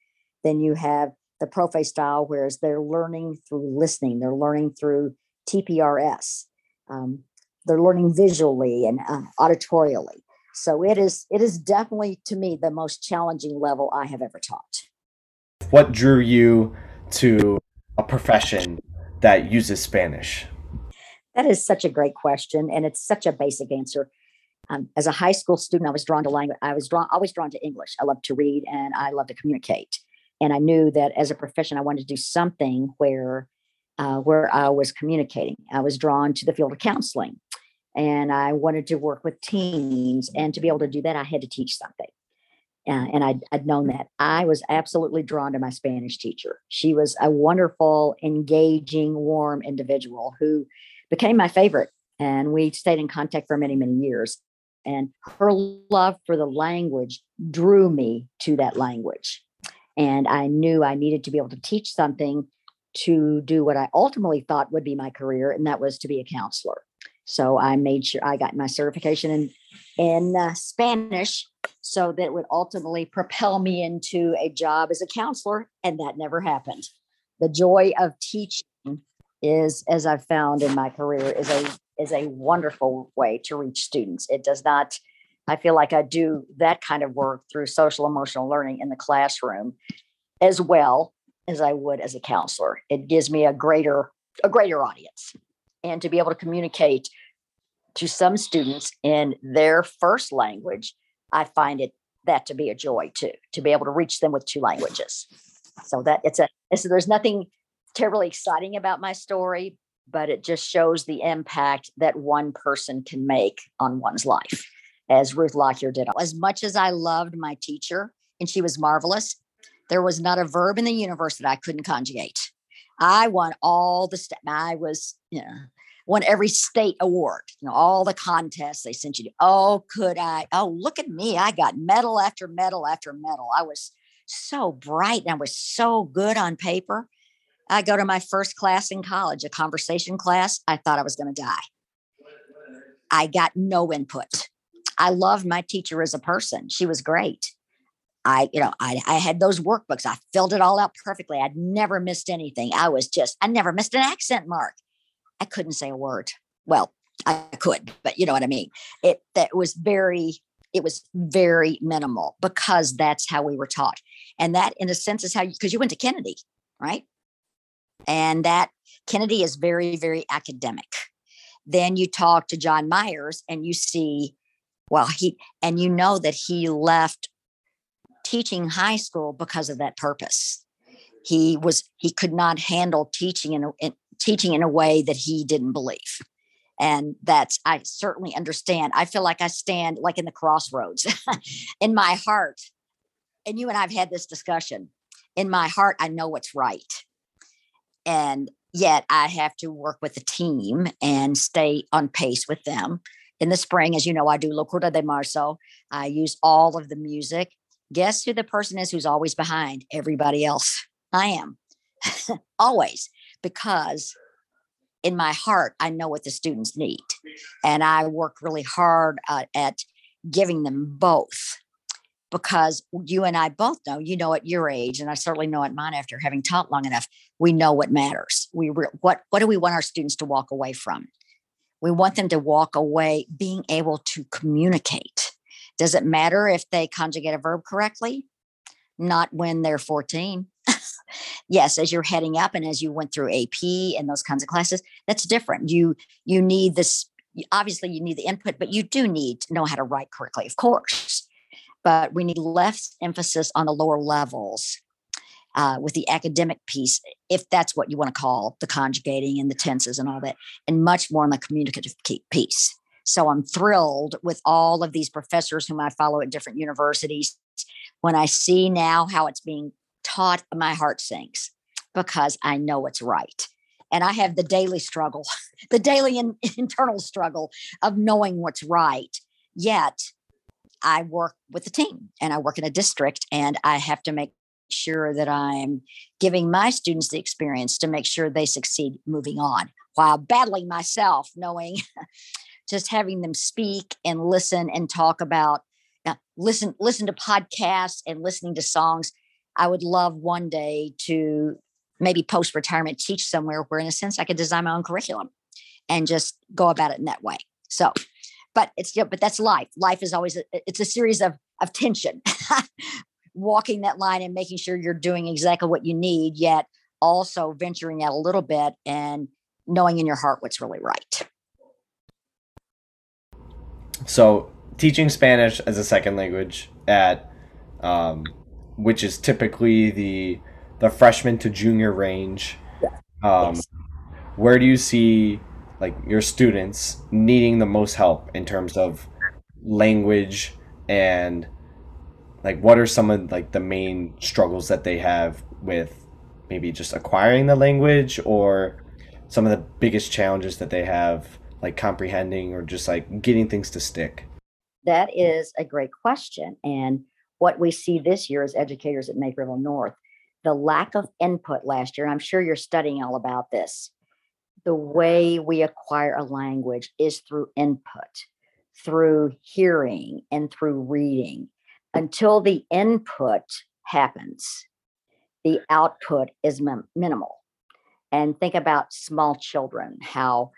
Then you have the profe style, whereas they're learning through listening. They're learning through TPRS. Um, they're learning visually and uh, auditorially. So it is it is definitely to me the most challenging level I have ever taught. What drew you to a profession that uses Spanish? That is such a great question, and it's such a basic answer. Um, as a high school student, I was drawn to language. I was drawn, always drawn to English. I love to read and I love to communicate. And I knew that as a profession, I wanted to do something where, uh, where I was communicating. I was drawn to the field of counseling, and I wanted to work with teens. And to be able to do that, I had to teach something. Uh, and I'd, I'd known that. I was absolutely drawn to my Spanish teacher. She was a wonderful, engaging, warm individual who became my favorite. And we stayed in contact for many, many years. And her love for the language drew me to that language. And I knew I needed to be able to teach something to do what I ultimately thought would be my career, and that was to be a counselor. So I made sure I got my certification in in uh, Spanish, so that would ultimately propel me into a job as a counselor, and that never happened. The joy of teaching is, as I've found in my career, is a is a wonderful way to reach students. It does not. I feel like I do that kind of work through social emotional learning in the classroom, as well as I would as a counselor. It gives me a greater a greater audience, and to be able to communicate to some students in their first language, I find it that to be a joy too. To be able to reach them with two languages, so that it's a so there's nothing terribly exciting about my story, but it just shows the impact that one person can make on one's life, as Ruth Lockyer did. As much as I loved my teacher, and she was marvelous, there was not a verb in the universe that I couldn't conjugate. I won all the st- I was, you know, won every state award, you know, all the contests they sent you to. Oh, could I? Oh, look at me. I got medal after medal after medal. I was so bright and I was so good on paper. I go to my first class in college, a conversation class. I thought I was going to die. I got no input. I loved my teacher as a person. She was great. I, you know, I, I had those workbooks. I filled it all out perfectly. I'd never missed anything. I was just, I never missed an accent mark. I couldn't say a word. Well, I could, but you know what I mean. It that was very, it was very minimal because that's how we were taught, and that, in a sense, is how because you went to Kennedy, right? And that Kennedy is very, very academic. Then you talk to John Myers and you see, well, he, and you know that he left teaching high school because of that purpose. He was, he could not handle teaching in, a, in teaching in a way that he didn't believe. And that's, I certainly understand. I feel like I stand like in the crossroads *laughs* in my heart. And you and I've had this discussion. In my heart, I know what's right and yet I have to work with a team and stay on pace with them. In the spring, as you know, I do Locura de Marzo. I use all of the music. Guess who the person is who's always behind? Everybody else. I am. *laughs* always. Because in my heart, I know what the students need. And I work really hard uh, at giving them both because you and I both know, you know, at your age, and I certainly know at mine after having taught long enough, we know what matters. We re- what what do we want our students to walk away from? We want them to walk away being able to communicate. Does it matter if they conjugate a verb correctly? Not when they're 14. *laughs* yes, as you're heading up and as you went through AP and those kinds of classes, that's different. You you need this obviously you need the input, but you do need to know how to write correctly, of course but we need less emphasis on the lower levels uh, with the academic piece, if that's what you want to call the conjugating and the tenses and all that, and much more on the communicative piece. So I'm thrilled with all of these professors whom I follow at different universities. When I see now how it's being taught, my heart sinks because I know it's right. And I have the daily struggle, *laughs* the daily in, *laughs* internal struggle of knowing what's right. Yet I work with a team and I work in a district and I have to make sure that I'm giving my students the experience to make sure they succeed moving on while battling myself, knowing *laughs* just having them speak and listen and talk about uh, listen listen to podcasts and listening to songs. I would love one day to maybe post retirement teach somewhere where in a sense I could design my own curriculum and just go about it in that way. So but it's yeah, but that's life. Life is always a, it's a series of of tension, *laughs* walking that line and making sure you're doing exactly what you need, yet also venturing out a little bit and knowing in your heart what's really right. So, teaching Spanish as a second language at, um, which is typically the the freshman to junior range. Um, Yes. Where do you see like your students needing the most help in terms of language and like what are some of like the main struggles that they have with maybe just acquiring the language or some of the biggest challenges that they have like comprehending or just like getting things to stick That is a great question. And what we see this year as educators at Naperville North, the lack of input last year, and I'm sure you're studying all about this. The way we acquire a language is through input, through hearing, and through reading. Until the input happens, the output is min- minimal. And think about small children, how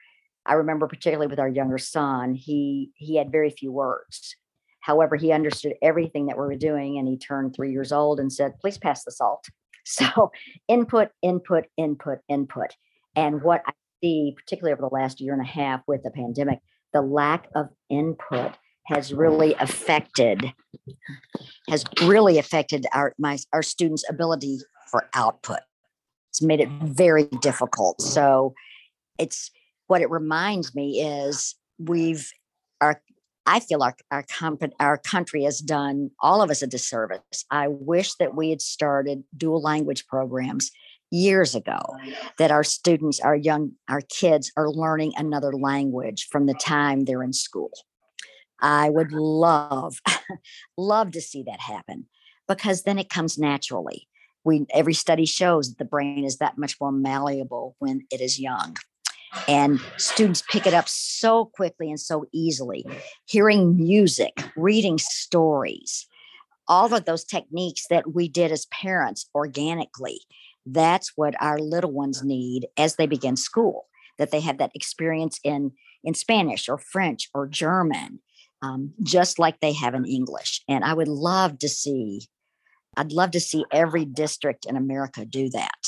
I remember particularly with our younger son, he he had very few words. However, he understood everything that we were doing and he turned 3 years old and said, "Please pass the salt." *laughs* So, input, input, input, input. And what I see particularly over the last year and a half with the pandemic, the lack of input has really affected has really affected our my our students' ability for output. It's made it very difficult. So, it's what it reminds me is we've our I feel our our, comp- our country has done all of us a disservice. I wish that we had started dual language programs years ago that our students our young our kids are learning another language from the time they're in school. I would uh-huh. love *laughs* love to see that happen because then it comes naturally. We every study shows that the brain is that much more malleable when it is young and students pick it up so quickly and so easily. Hearing music reading stories all of those techniques that we did as parents organically that's what our little ones need as they begin school that they have that experience in in spanish or french or german um, just like they have in english and i would love to see i'd love to see every district in america do that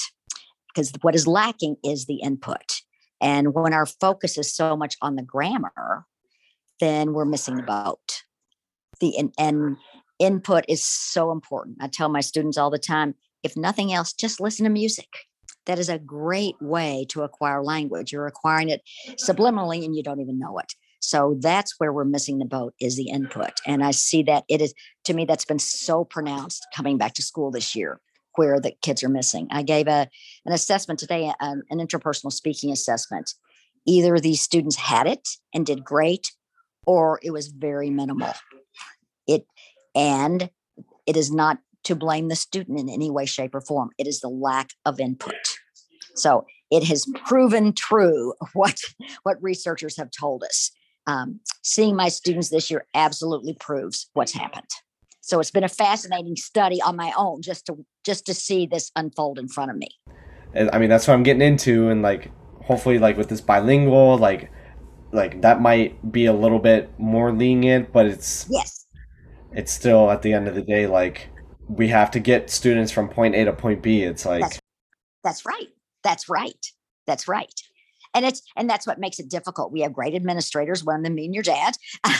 because what is lacking is the input and when our focus is so much on the grammar, then we're missing the boat. The and, and input is so important. I tell my students all the time, if nothing else, just listen to music. That is a great way to acquire language. You're acquiring it subliminally and you don't even know it. So that's where we're missing the boat is the input. And I see that it is to me that's been so pronounced coming back to school this year where the kids are missing. I gave a an assessment today, um, an interpersonal speaking assessment. Either these students had it and did great, or it was very minimal. It and it is not to blame the student in any way, shape, or form. It is the lack of input. So it has proven true *laughs* what what researchers have told us. Um, seeing my students this year absolutely proves what's happened. So it's been a fascinating study on my own just to just to see this unfold in front of me. and i mean that's what i'm getting into and like hopefully like with this bilingual like like that might be a little bit more lenient but it's Yes. it's still at the end of the day like we have to get students from point a to point b it's like That's That's right. That's right. That's right. And it's and that's what makes it difficult. We have great administrators, one of them being your dad, *laughs*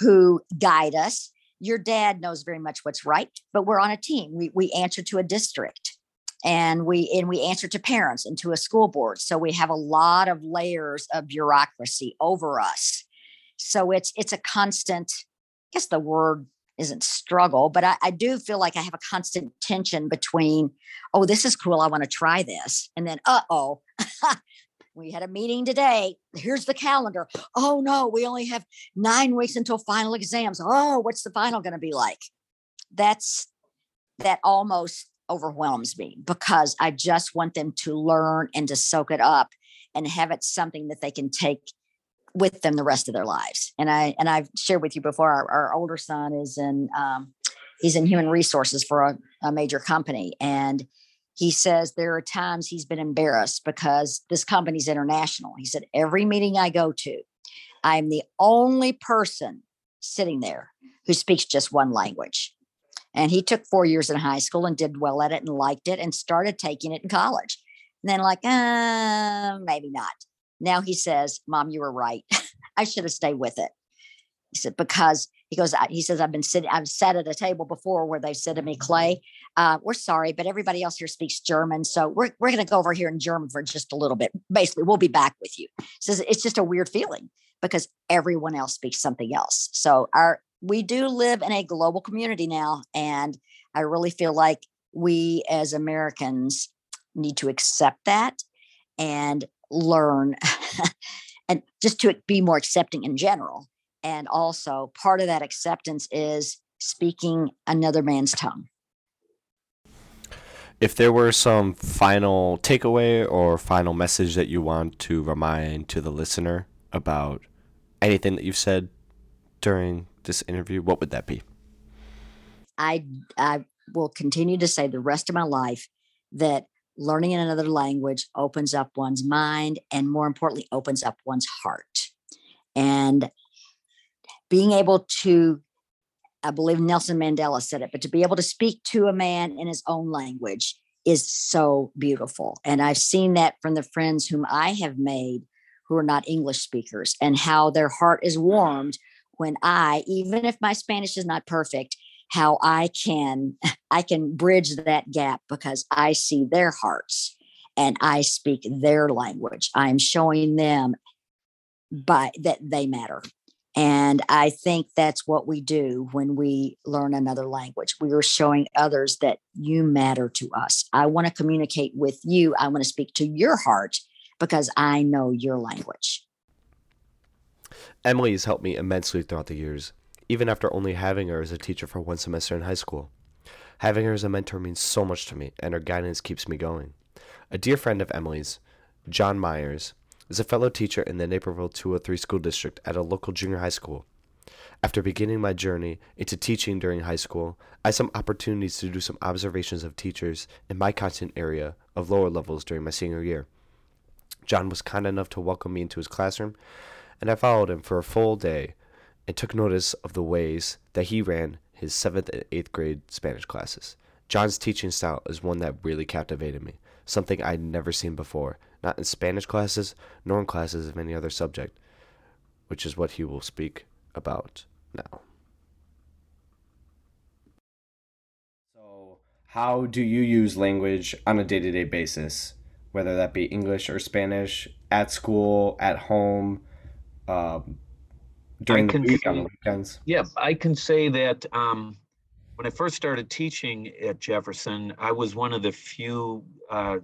who guide us. Your dad knows very much what's right, but we're on a team. We we answer to a district and we and we answer to parents and to a school board. So we have a lot of layers of bureaucracy over us. So it's it's a constant, I guess the word isn't struggle, but I, I do feel like I have a constant tension between oh, this is cool. I want to try this. And then, uh oh, *laughs* we had a meeting today. Here's the calendar. Oh no, we only have nine weeks until final exams. Oh, what's the final going to be like? That's that almost overwhelms me because I just want them to learn and to soak it up and have it something that they can take with them the rest of their lives. And I and I've shared with you before. Our, our older son is in um, he's in human resources for a, a major company, and he says there are times he's been embarrassed because this company's international. He said every meeting I go to, I'm the only person sitting there who speaks just one language. And he took four years in high school and did well at it and liked it and started taking it in college. And then like, uh, maybe not. Now he says, Mom, you were right. *laughs* I should have stayed with it. He said, because he goes, he says, I've been sitting, I've sat at a table before where they said to me, Clay, uh, we're sorry, but everybody else here speaks German. So we're, we're going to go over here in German for just a little bit. Basically, we'll be back with you. He says, it's just a weird feeling because everyone else speaks something else. So our, we do live in a global community now. And I really feel like we as Americans need to accept that and learn *laughs* and just to be more accepting in general. And also, part of that acceptance is speaking another man's tongue. If there were some final takeaway or final message that you want to remind to the listener about anything that you've said during this interview, what would that be? I I will continue to say the rest of my life that learning in another language opens up one's mind and more importantly opens up one's heart. And being able to i believe nelson mandela said it but to be able to speak to a man in his own language is so beautiful. And i've seen that from the friends whom i have made who are not english speakers and how their heart is warmed when i even if my spanish is not perfect how I can *laughs* I can bridge that gap because I see their hearts and I speak their language. I'm showing them by that they matter. And I think that's what we do when we learn another language. We are showing others that you matter to us. I want to communicate with you. I want to speak to your heart because I know your language. Emily has helped me immensely throughout the years even after only having her as a teacher for one semester in high school. Having her as a mentor means so much to me, and her guidance keeps me going. A dear friend of Emily's, John Myers, is a fellow teacher in the Naperville 203 school district at a local junior high school. After beginning my journey into teaching during high school, I had some opportunities to do some observations of teachers in my content area of lower levels during my senior year. John was kind enough to welcome me into his classroom, and I followed him for a full day and took notice of the ways that he ran his 7th and 8th grade Spanish classes. John's teaching style is one that really captivated me, something I'd never seen before, not in Spanish classes nor in classes of any other subject, which is what he will speak about now. So, how do you use language on a day to day basis, whether that be English or Spanish, at school, at home? Um, during the week on the weekends? Yeah, I can say that um, when I first started teaching at Jefferson, I was one of the few uh,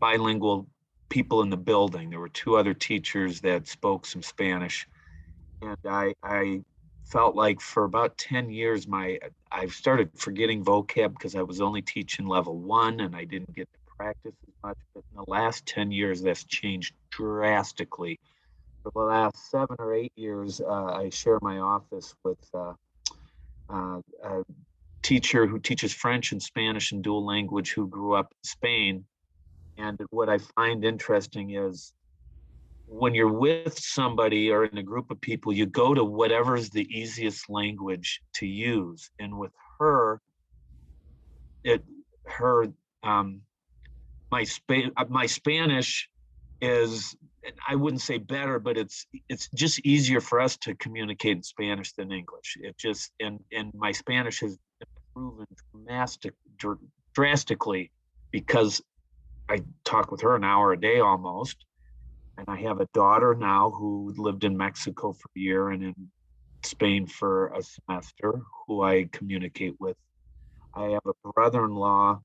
bilingual people in the building. There were two other teachers that spoke some Spanish, and I, I felt like for about 10 years my i started forgetting vocab because i was only teaching level one and i didn't get to practice as much but in the last 10 years that's changed drastically for the last seven or eight years, uh, I share my office with uh, uh, a teacher who teaches French and Spanish and dual language who grew up in Spain. And what I find interesting is when you're with somebody or in a group of people, you go to whatever is the easiest language to use. And with her, it her um, my spa- my Spanish is I wouldn't say better, but it's it's just easier for us to communicate in Spanish than English. It just and and my Spanish has improved drastic, drastically because I talk with her an hour a day almost, and I have a daughter now who lived in Mexico for a year and in Spain for a semester, who I communicate with. I have a brother-in-law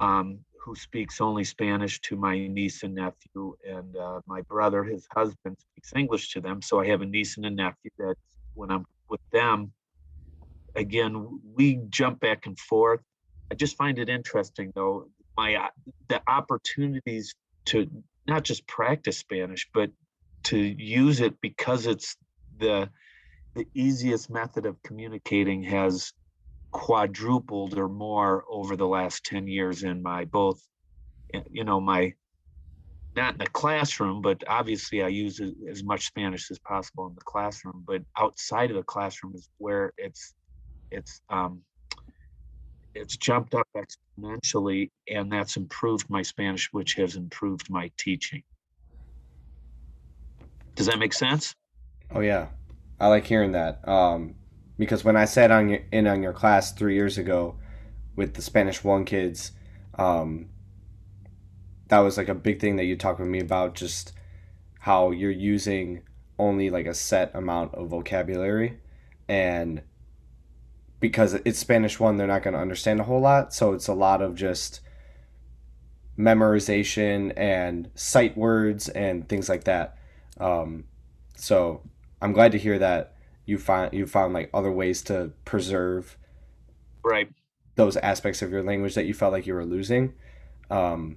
um, who speaks only Spanish to my niece and nephew, and uh, my brother, his husband, speaks English to them. So I have a niece and a nephew that when I'm with them, again, we jump back and forth. I just find it interesting, though, my uh, the opportunities to not just practice Spanish, but to use it because it's the the easiest method of communicating has quadrupled or more over the last 10 years in my both you know my not in the classroom but obviously i use as much spanish as possible in the classroom but outside of the classroom is where it's it's um it's jumped up exponentially, and that's improved my Spanish, which has improved my teaching. Does that make sense? Oh yeah, I like hearing that. Um, because when I sat on your, in on your class three years ago with the Spanish one kids, um, that was like a big thing that you talked with me about. Just how you're using only like a set amount of vocabulary, and because it's Spanish one, they're not going to understand a whole lot. So it's a lot of just memorization and sight words and things like that. Um, so I'm glad to hear that you find you found like other ways to preserve right those aspects of your language that you felt like you were losing. Um,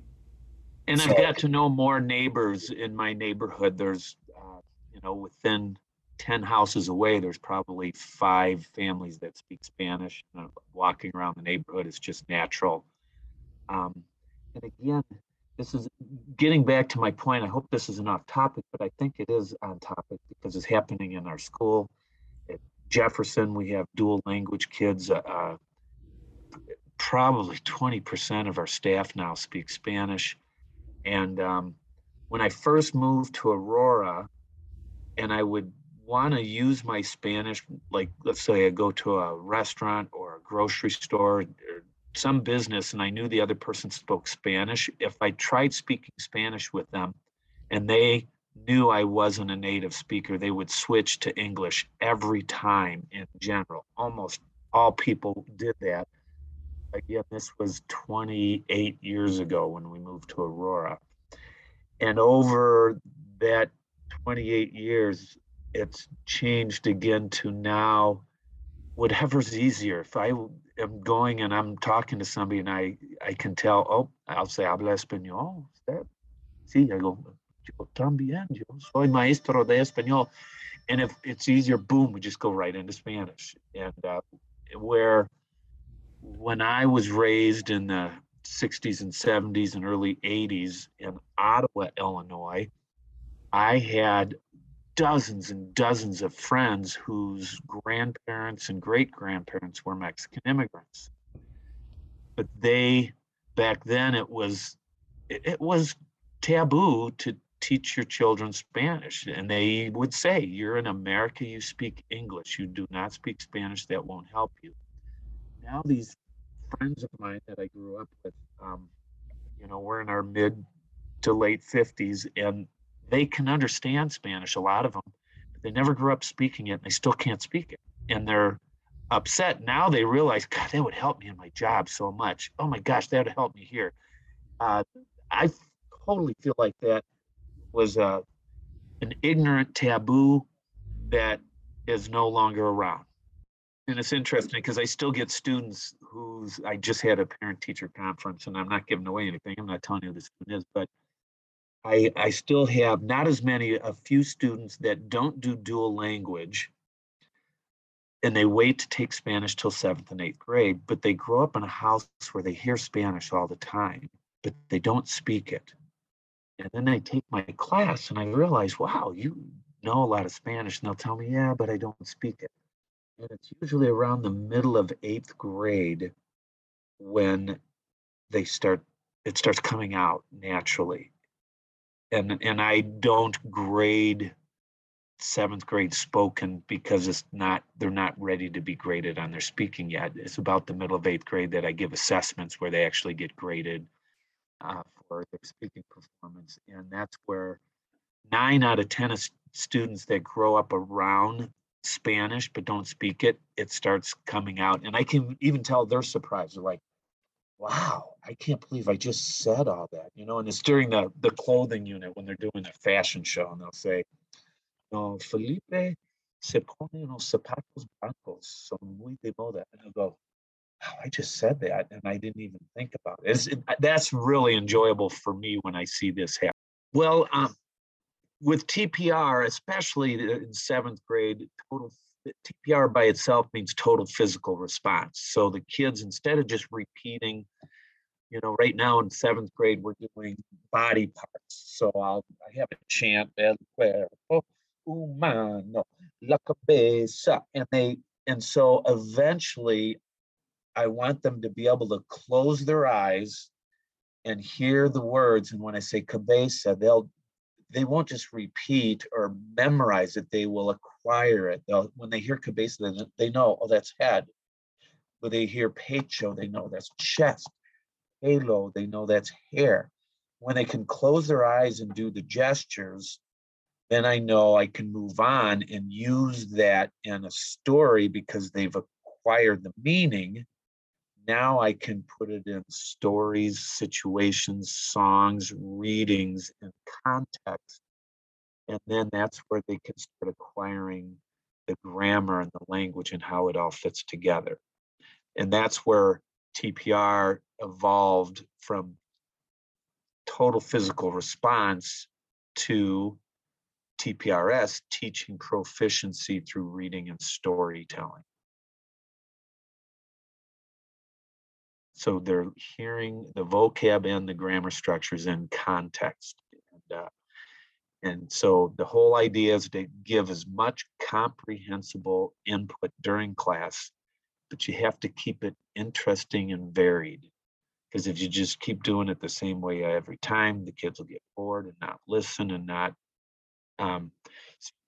and so, I've got to know more neighbors in my neighborhood. There's, uh, you know, within 10 houses away, there's probably five families that speak Spanish. Uh, walking around the neighborhood is just natural. Um, and again, this is getting back to my point. I hope this isn't off topic, but I think it is on topic because it's happening in our school. Jefferson, we have dual language kids. Uh, uh probably 20% of our staff now speak Spanish. And um, when I first moved to Aurora, and I would want to use my Spanish, like let's say I go to a restaurant or a grocery store or some business and I knew the other person spoke Spanish, if I tried speaking Spanish with them and they knew I wasn't a native speaker, they would switch to English every time in general. Almost all people did that. Again, this was 28 years ago when we moved to Aurora. And over that 28 years, it's changed again to now whatever's easier. If I am going and I'm talking to somebody and I, I can tell, oh, I'll say habla español. Sí, I go, yo también, yo soy maestro de español. And if it's easier, boom, we just go right into Spanish. And uh, where when I was raised in the 60s and 70s and early 80s in Ottawa, Illinois, I had dozens and dozens of friends whose grandparents and great grandparents were Mexican immigrants. But they, back then, it was it was taboo to teach your children Spanish. And they would say, You're in America, you speak English. You do not speak Spanish, that won't help you. Now, these friends of mine that I grew up with, um, you know, we're in our mid to late 50s, and they can understand Spanish, a lot of them, but they never grew up speaking it and they still can't speak it. And they're upset. Now they realize, God, that would help me in my job so much. Oh my gosh, that would help me here. Uh, I totally feel like that was uh, an ignorant taboo that is no longer around. And it's interesting because I still get students who's I just had a parent teacher conference and I'm not giving away anything. I'm not telling you who the student is, but I, I still have not as many, a few students that don't do dual language and they wait to take Spanish till seventh and eighth grade, but they grow up in a house where they hear Spanish all the time, but they don't speak it. And then I take my class and I realize, wow, you know a lot of Spanish. And they'll tell me, yeah, but I don't speak it. And it's usually around the middle of eighth grade when they start, it starts coming out naturally and and I don't grade seventh grade spoken because it's not they're not ready to be graded on their speaking yet. It's about the middle of eighth grade that I give assessments where they actually get graded uh, for their speaking performance, and that's where nine out of ten of students that grow up around Spanish but don't speak it, it starts coming out, and I can even tell they're surprised. They're like, wow, I can't believe I just said all that, you know. And it's during the the clothing unit when they're doing a fashion show, and they'll say, "No, Felipe se pone unos zapatos blancos, son muy de moda," and I'll go, wow, I just said that, and I didn't even think about it. it that's really enjoyable for me when I see this happen. Well, um, with TPR, especially in seventh grade, total TPR by itself means total physical response. So the kids, instead of just repeating, you know, right now in seventh grade, we're doing body parts. So I'll I have a chant el cuerpo humano, la cabeza, and they and so eventually I want them to be able to close their eyes and hear the words. And when I say cabeza, they'll they won't just repeat or memorize it, they will acquire it. They'll, when they hear cabeza, they, they know, oh, that's head. When they hear pecho, they know that's chest. Halo, they know that's hair. When they can close their eyes and do the gestures, then I know I can move on and use that in a story because they've acquired the meaning. Now I can put it in stories, situations, songs, readings, and context. And then that's where they can start acquiring the grammar and the language and how it all fits together. And that's where TPR evolved from total physical response to TPRS, teaching proficiency through reading and storytelling. So they're hearing the vocab and the grammar structures in context. And, uh, and so the whole idea is to give as much comprehensible input during class, but you have to keep it interesting and varied. Because if you just keep doing it the same way every time, the kids will get bored and not listen and not um,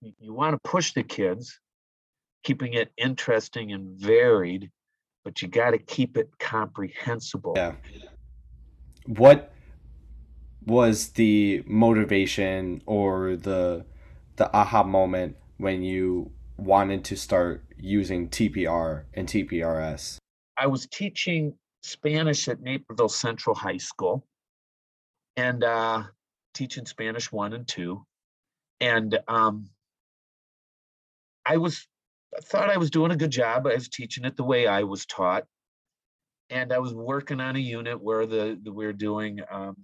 you want to push the kids, keeping it interesting and varied, but you got to keep it comprehensible. Yeah. What was the motivation or the the aha moment when you wanted to start using TPR and TPRS? I was teaching Spanish at Naperville Central High School and uh, teaching Spanish one and two and um, I was I thought I was doing a good job. I was teaching it the way I was taught, and I was working on a unit where the, the we are doing um,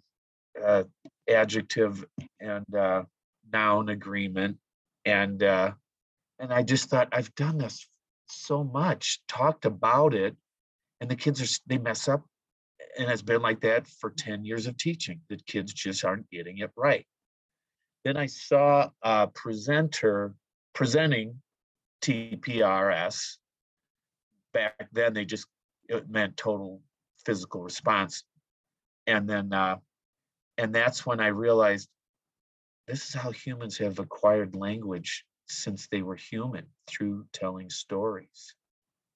uh, adjective and uh, noun agreement, and uh, and I just thought I've done this so much, talked about it, and the kids are they mess up, and it's been like that for ten years of teaching. The kids just aren't getting it right. Then I saw a presenter presenting TPRS. Back then, they just it meant total physical response, and then uh, and that's when I realized this is how humans have acquired language since they were human through telling stories,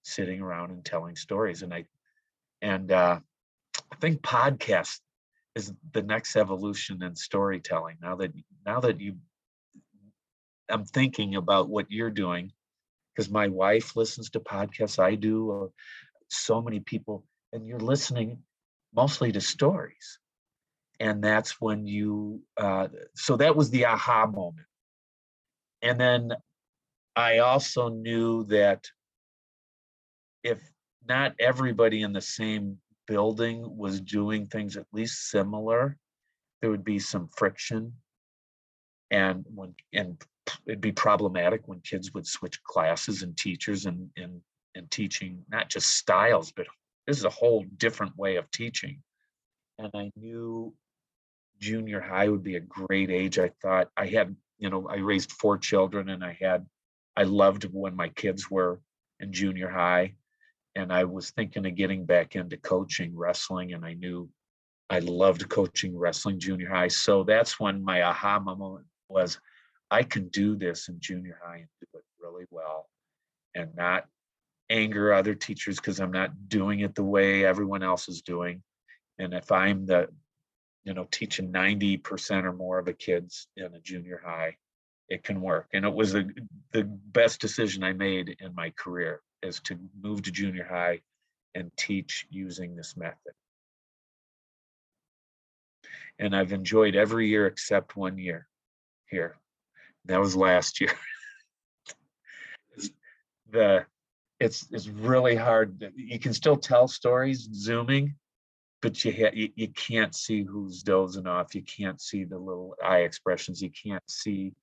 sitting around and telling stories, and I and uh, I think podcast is the next evolution in storytelling. Now that now that you I'm thinking about what you're doing, because my wife listens to podcasts, I do, uh, so many people, and you're listening mostly to stories. And that's when you, uh, so that was the aha moment. And then I also knew that if not everybody in the same building was doing things at least similar, there would be some friction. And when and it'd be problematic when kids would switch classes and teachers and and and teaching not just styles, but this is a whole different way of teaching. And I knew junior high would be a great age. I thought I had, you know, I raised four children and I had I loved when my kids were in junior high and I was thinking of getting back into coaching wrestling, and I knew I loved coaching wrestling junior high. So that's when my aha moment was I can do this in junior high and do it really well and not anger other teachers because I'm not doing it the way everyone else is doing. And if I'm the, you know, teaching 90% or more of the kids in a junior high, it can work. And it was the, the best decision I made in my career is to move to junior high and teach using this method. And I've enjoyed every year except one year here. That was last year. *laughs* the it's it's really hard. You can still tell stories zooming, but you, ha- you you can't see who's dozing off. You can't see the little eye expressions. You can't see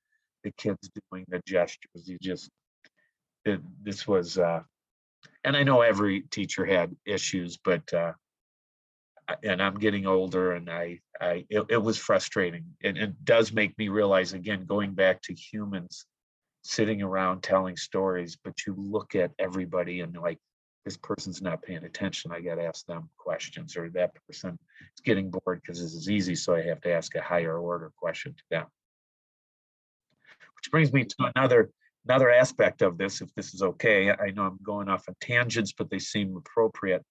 the kids doing the gestures. You just it, this was uh, and i know every teacher had issues but uh, and i'm getting older and i i it, it was frustrating and it does make me realize again going back to humans sitting around telling stories but you look at everybody and like this person's not paying attention. I got to ask them questions, or that person is getting bored because this is easy, so I have to ask a higher order question to them. Which brings me to another another aspect of this, if this is okay. I know I'm going off on tangents, but they seem appropriate.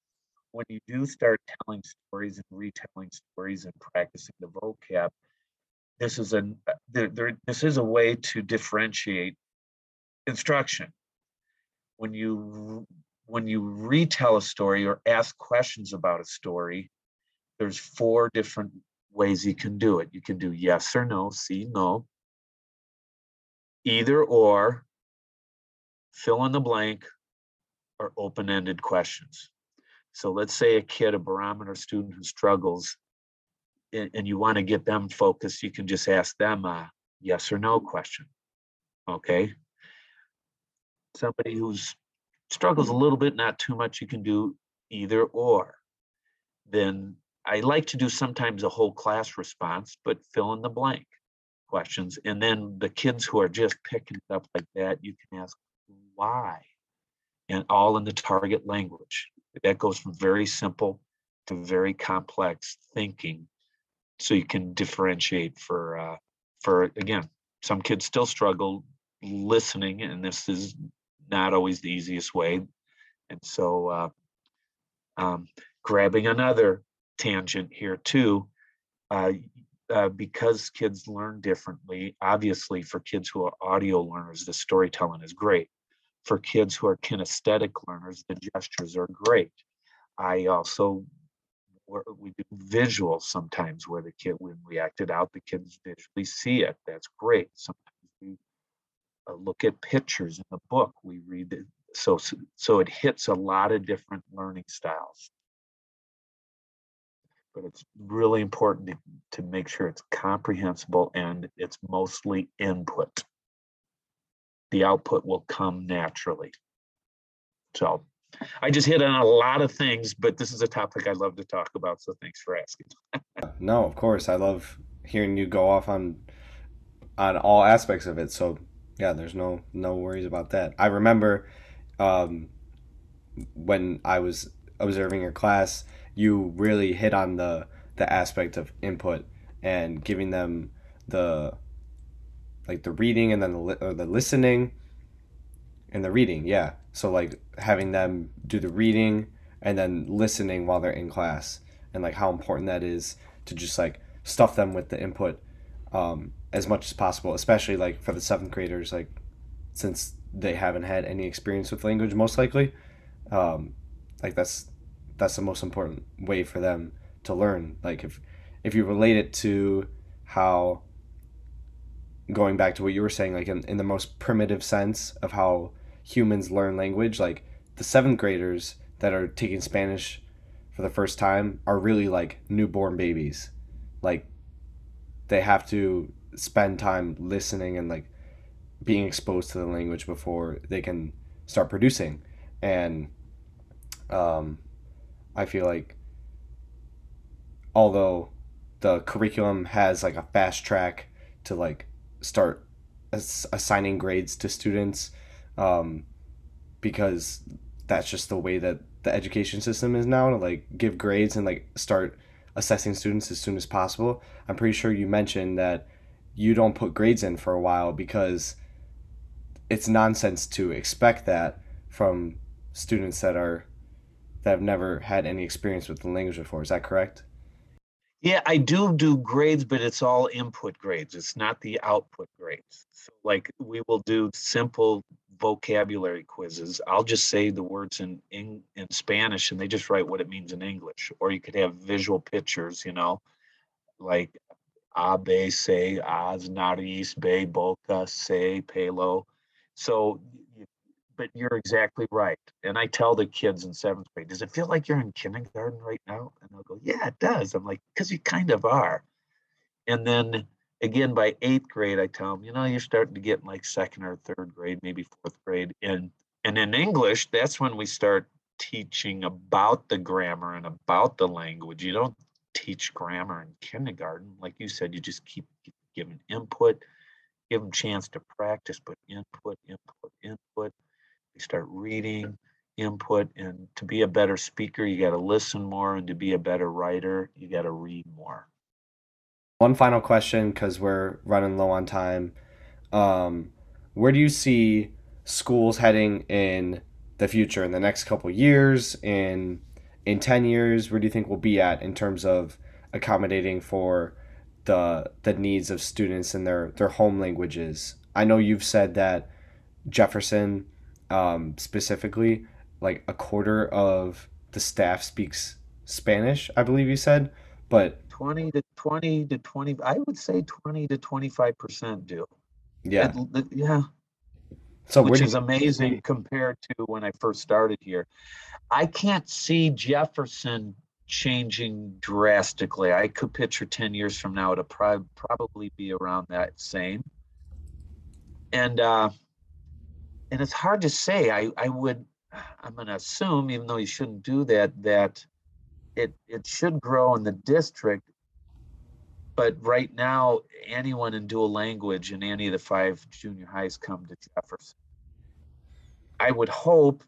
When you do start telling stories and retelling stories and practicing the vocab, this is a uh, there, there, this is a way to differentiate instruction. When you when you retell a story or ask questions about a story, there's four different ways you can do it. You can do yes or no, see, no, either or, fill in the blank, or open ended questions. So let's say a kid, a barometer student who struggles, and, and you want to get them focused, you can just ask them a yes or no question. Okay. Somebody who's struggles a little bit, not too much, you can do either or. Then I like to do sometimes a whole class response, but fill in the blank questions. And then the kids who are just picking it up like that, you can ask why, and all in the target language. That goes from very simple to very complex thinking, so you can differentiate for uh, for again. Some kids still struggle listening, and this is not always the easiest way. And so, uh, um, grabbing another tangent here too, uh, uh, because kids learn differently, obviously for kids who are audio learners, the storytelling is great. For kids who are kinesthetic learners, the gestures are great. I also we do visuals sometimes where the kid when we act it out the kids visually see it. That's great. Sometimes we uh, look at pictures in the book. We read it so so it hits a lot of different learning styles. But it's really important to, to make sure it's comprehensible and it's mostly input the output will come naturally. So i just hit on a lot of things but this is a topic i love to talk about so thanks for asking. No of course i love hearing you go off on on all aspects of it so yeah there's no no worries about that. I remember um, when i was observing your class you really hit on the the aspect of input and giving them the like the reading and then the, li- or the listening and the reading yeah. So like having them do the reading and then listening while they're in class and like how important that is to just like stuff them with the input um, as much as possible especially like for the seventh graders like since they haven't had any experience with language most likely um, like that's that's the most important way for them to learn. Like if if you relate it to how going back to what you were saying like in, in the most primitive sense of how humans learn language like the seventh graders that are taking spanish for the first time are really like newborn babies. Like they have to spend time listening and like being exposed to the language before they can start producing. And um, i feel like although the curriculum has like a fast track to like start ass- assigning grades to students um, because that's just the way that the education system is now to like give grades and like start assessing students as soon as possible. I'm pretty sure you mentioned that you don't put grades in for a while because it's nonsense to expect that from students that are that have never had any experience with the language before. Is that correct yeah, I do do grades, but it's all input grades. It's not the output grades. So like we will do simple vocabulary quizzes. I'll just say the words in, in in Spanish and they just write what it means in English. Or you could have visual pictures, you know, like a, be, se, as, nariz, be, boca, se, pelo. So but you're exactly right. And I tell the kids in seventh grade, does it feel like you're in kindergarten right now? And they'll go, yeah, it does. I'm like, because you kind of are. And then again, by eighth grade, I tell them, you know, you're starting to get in like second or third grade, maybe fourth grade. And and in English, that's when we start teaching about the grammar and about the language. You don't teach grammar in kindergarten. Like you said, you just keep giving input, give them chance to practice, but input, input, input they start reading input. And to be a better speaker, you got to listen more. And to be a better writer, you got to read more. One final question because we're running low on time. Um, where do you see schools heading in the future in the next couple years in in 10 years where do you think we'll be at in terms of accommodating for the the needs of students in their their home languages i know you've said that jefferson um, specifically like a quarter of the staff speaks spanish i believe you said but 20 to 20 to 20 i would say 20 to 25 percent do yeah it- yeah so which is amazing compared to when I first started here. I can't see Jefferson changing drastically. I could picture 10 years from now to prob- probably be around that same. And uh and it's hard to say. I I would *sighs* I'm going to assume even though you shouldn't do that that it it should grow in the district but right now anyone in dual language in any of the five junior highs come to jefferson i would hope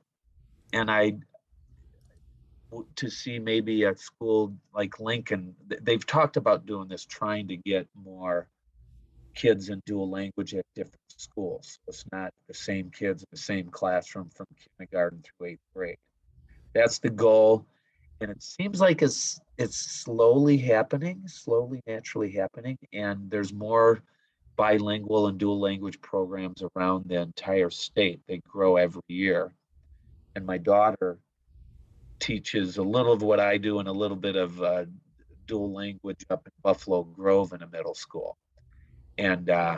and I to see maybe a school like lincoln they've talked about doing this trying to get more kids in dual language at different schools. It's not the same kids in the same classroom from kindergarten through eighth grade. That's the goal and it seems like it's it's slowly happening slowly naturally happening and there's more bilingual and dual language programs around the entire state. They grow every year. And my daughter teaches a little of what i do and a little bit of uh, dual language up in buffalo grove in a middle school and uh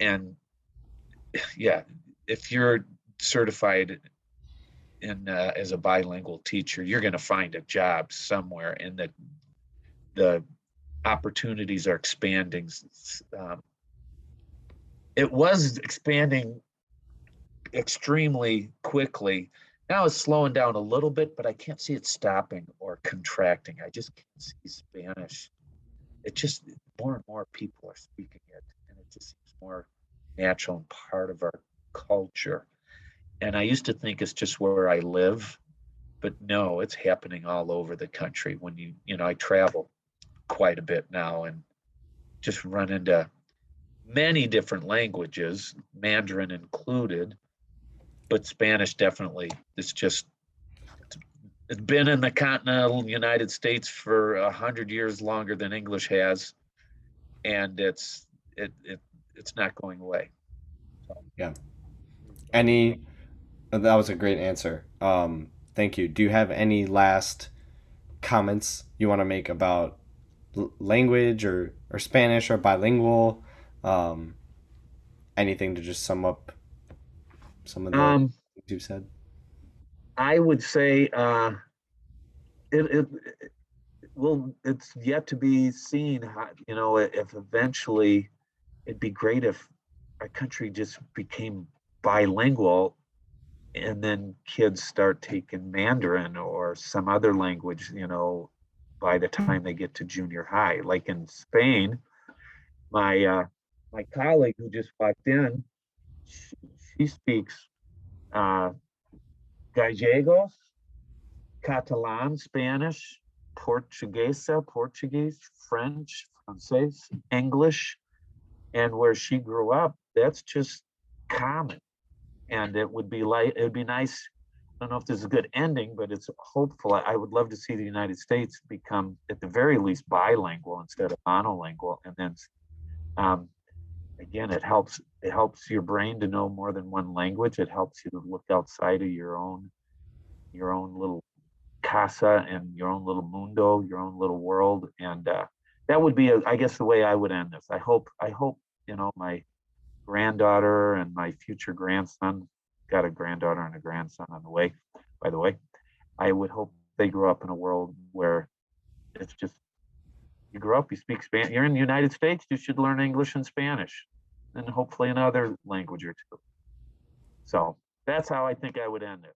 and *sighs* yeah if you're certified in uh, as a bilingual teacher, you're going to find a job somewhere, and the the opportunities are expanding. Um, it was expanding extremely quickly. Now it's slowing down a little bit, but I can't see it stopping or contracting. I just can't see Spanish. It just more and more people are speaking it, and it just seems more natural and part of our culture and I used to think it's just where I live, but no, it's happening all over the country. When you, you know, I travel quite a bit now and just run into many different languages, Mandarin included, but Spanish definitely. It's just, it's been in the continental United States for a hundred years longer than English has, and it's it it it's not going away. Yeah. Any that was a great answer um thank you do you have any last comments you want to make about l- language or or spanish or bilingual um anything to just sum up some of the Um, things you've said I would say uh, it, it, it well, it's yet to be seen. How, you know, if eventually it'd be great if our country just became bilingual, and then kids start taking Mandarin or some other language. You know, by the time they get to junior high, like in Spain, my uh, my colleague who just walked in, she, she speaks. Uh, Gallegos, Catalan, Spanish, Portuguesa, Portuguese, French, Francais, English, and where she grew up, that's just common. And it would be like it would be nice. I don't know if this is a good ending, but it's hopeful. I, would love to see the United States become, at the very least, bilingual instead of monolingual. And then, um, again, it helps it helps your brain to know more than one language. It helps you to look outside of your own your own little casa and your own little mundo, your own little world. And uh, that would be, a, I guess, the way I would end this. I hope, I hope, you know, my granddaughter and my future grandson got a granddaughter and a grandson on the way. By the way, I would hope they grow up in a world where it's just you grow up, you speak Spanish. You're in the United States, you should learn English and Spanish, and hopefully another language or two. So that's how I think I would end it.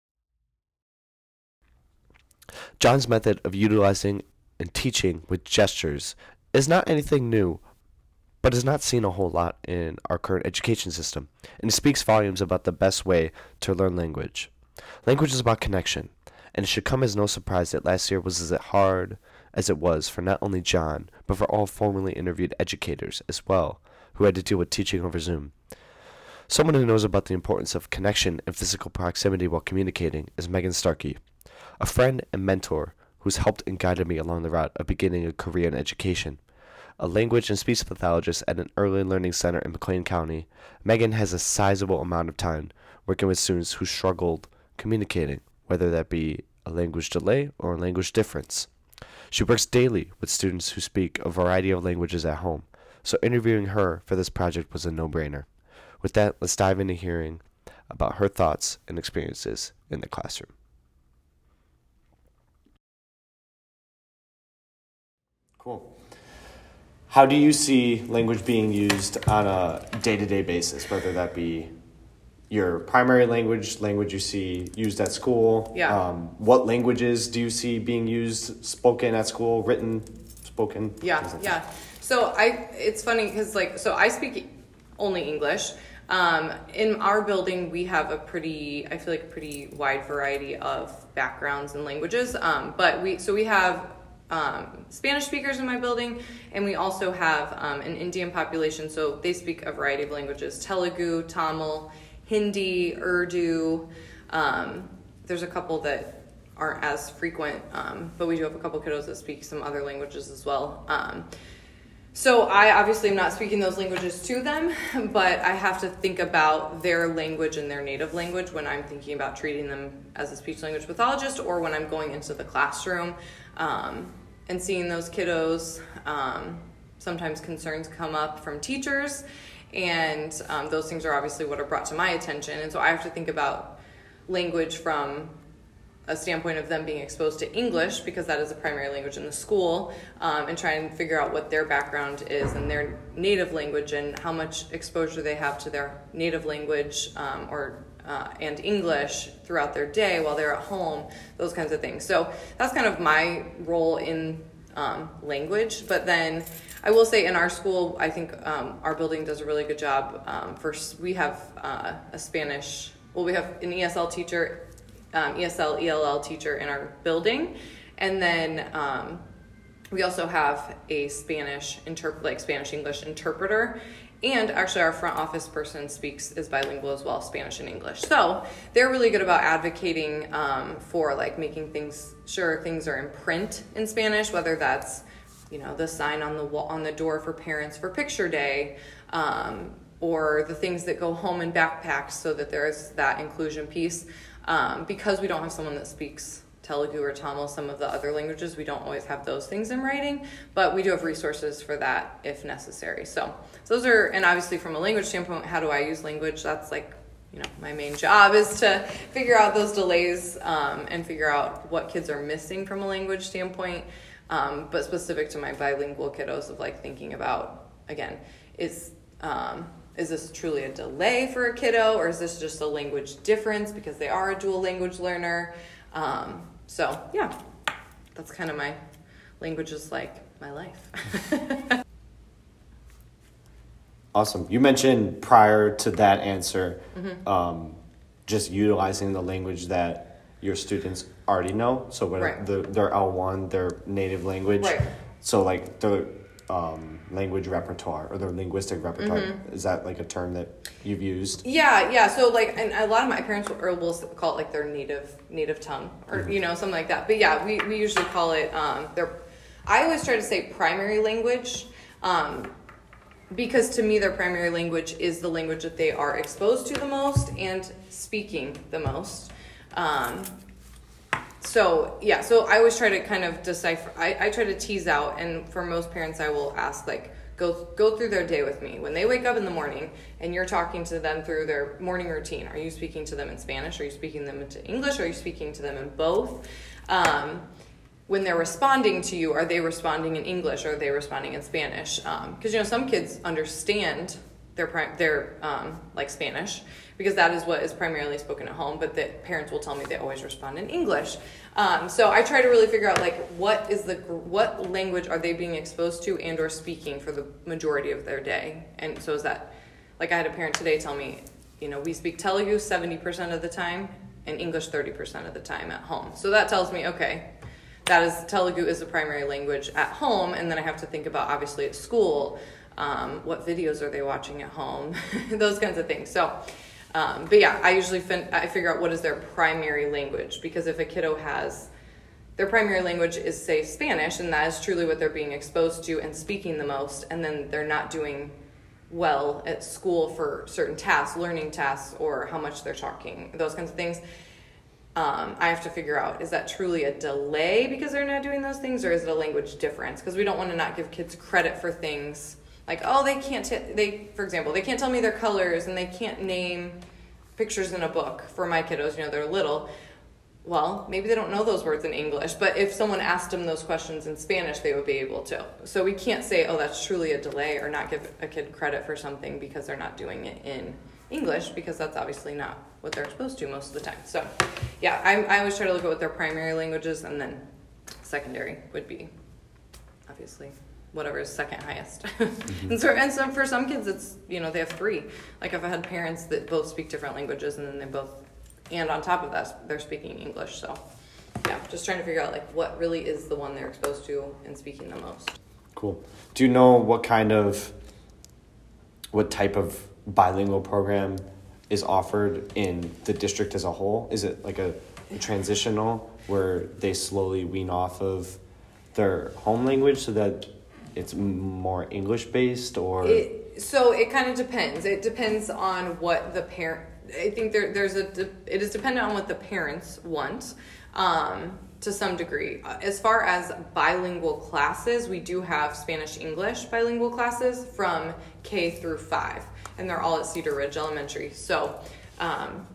John's method of utilizing and teaching with gestures is not anything new, but is not seen a whole lot in our current education system, and it speaks volumes about the best way to learn language. Language is about connection, and it should come as no surprise that last year was as hard as it was for not only John, but for all formerly interviewed educators as well, who had to deal with teaching over Zoom. Someone who knows about the importance of connection and physical proximity while communicating is Megan Starkey, a friend and mentor who's helped and guided me along the route of beginning a career in education. A language and speech pathologist at an early learning center in McLean County, Megan has a sizable amount of time working with students who struggled communicating, whether that be a language delay or a language difference. She works daily with students who speak a variety of languages at home, so interviewing her for this project was a no brainer. With that, let's dive into hearing about her thoughts and experiences in the classroom. Cool. How do you see language being used on a day to day basis, whether that be your primary language, language you see used at school? Yeah. Um, what languages do you see being used, spoken at school, written, spoken? Yeah, things like yeah. So I, it's funny because like, so I speak only English. Um, in our building, we have a pretty, I feel like a pretty wide variety of backgrounds and languages. Um, but we, so we have um, Spanish speakers in my building, and we also have um, an Indian population. So they speak a variety of languages: Telugu, Tamil, Hindi, Urdu. Um, there's a couple that aren't as frequent, um, but we do have a couple kiddos that speak some other languages as well. So I obviously am not speaking those languages to them, but I have to think about their language and their native language when I'm thinking about treating them as a speech language pathologist or when I'm going into the classroom um, and seeing those kiddos. Um, sometimes concerns come up from teachers, and um, those things are obviously what are brought to my attention. And so I have to think about language from a standpoint of them being exposed to English because that is a primary language in the school, um, and try and figure out what their background is and their native language and how much exposure they have to their native language um, or uh, and English throughout their day while they're at home, those kinds of things. So that's kind of my role in um, language. But then I will say in our school, I think um, our building does a really good job. Um, first, we have uh, a Spanish, well, we have an ESL teacher, um, ESL, ELL teacher in our building. And then um, we also have a Spanish interpret, like Spanish English interpreter. And actually, our front office person speaks is bilingual as well, Spanish and English. So they're really good about advocating um, for like making things sure things are in print in Spanish, whether that's you know the sign on the wall on the door for parents for picture day, um, or the things that go home in backpacks, so that there's that inclusion piece. Um, because we don't have someone that speaks Telugu or Tamil, some of the other languages, we don't always have those things in writing, but we do have resources for that if necessary. So, those are, and obviously from a language standpoint, how do I use language? That's like, you know, my main job is to figure out those delays um, and figure out what kids are missing from a language standpoint. Um, but specific to my bilingual kiddos, of like thinking about again, is um, is this truly a delay for a kiddo, or is this just a language difference because they are a dual language learner? Um, so yeah, that's kind of my language is like my life. *laughs* Awesome. You mentioned prior to that answer, Mm-hmm. um, just utilizing the language that your students already know. So when Right. the, their L one, their native language. Right. So like the um, language repertoire or their linguistic repertoire. Mm-hmm. Is that like a term that you've used? Yeah, yeah. So like, and a lot of my parents will, will call it like their native native tongue, or Mm-hmm. you know something like that. But yeah, we, we usually call it um, their. I always try to say primary language, um, because to me their primary language is the language that they are exposed to the most and speaking the most. Um, so yeah, so I always try to kind of decipher. I, I try to tease out, and for most parents, I will ask like, go go through their day with me. When they wake up in the morning, and you're talking to them through their morning routine, are you speaking to them in Spanish? Are you speaking them into English? Are you speaking to them in both? Um, when they're responding to you, are they responding in English or are they responding in Spanish? Because you know some kids understand their pri- their um, like Spanish because that is what is primarily spoken at home, but the parents will tell me they always respond in English. Um, so I try to really figure out like what is the what language are they being exposed to and or speaking for the majority of their day, and so is that like I had a parent today tell me, you know, we speak Telugu seventy percent of the time and English 30% of the time at home. So that tells me, okay, that is Telugu is the primary language at home, and then I have to think about obviously at school, um, what videos are they watching at home, *laughs* those kinds of things. So, um, but yeah, I usually fin- I figure out what is their primary language because if a kiddo has their primary language is say Spanish, and that is truly what they're being exposed to and speaking the most, and then they're not doing well at school for certain tasks, learning tasks, or how much they're talking, those kinds of things um, I have to figure out is that truly a delay because they're not doing those things, or is it a language difference? Because we don't want to not give kids credit for things like oh they can't t- they for example they can't tell me their colors and they can't name pictures in a book for my kiddos. You know they're little. Well, maybe they don't know those words in English, but if someone asked them those questions in Spanish, they would be able to. So we can't say, oh, that's truly a delay or not give a kid credit for something because they're not doing it in English because that's obviously not what they're supposed to most of the time. So, yeah, I, I always try to look at what their primary languages and then secondary would be obviously whatever is second highest. *laughs* Mm-hmm. and so, and so for some kids, it's you know they have three. Like if I had parents that both speak different languages and then they both, and on top of that, they're speaking English. So, yeah, just trying to figure out like what really is the one they're exposed to and speaking the most. Cool. Do you know what kind of, what type of bilingual program is offered in the district as a whole? Is it like a, a transitional where they slowly wean off of their home language so that it's more English based or it, so it kind of depends. It depends on what the parent I think there there's a it is dependent on what the parents want. Um, to some degree. As far as bilingual classes, we do have Spanish English bilingual classes from K through 5 and they're all at Cedar Ridge Elementary. So um,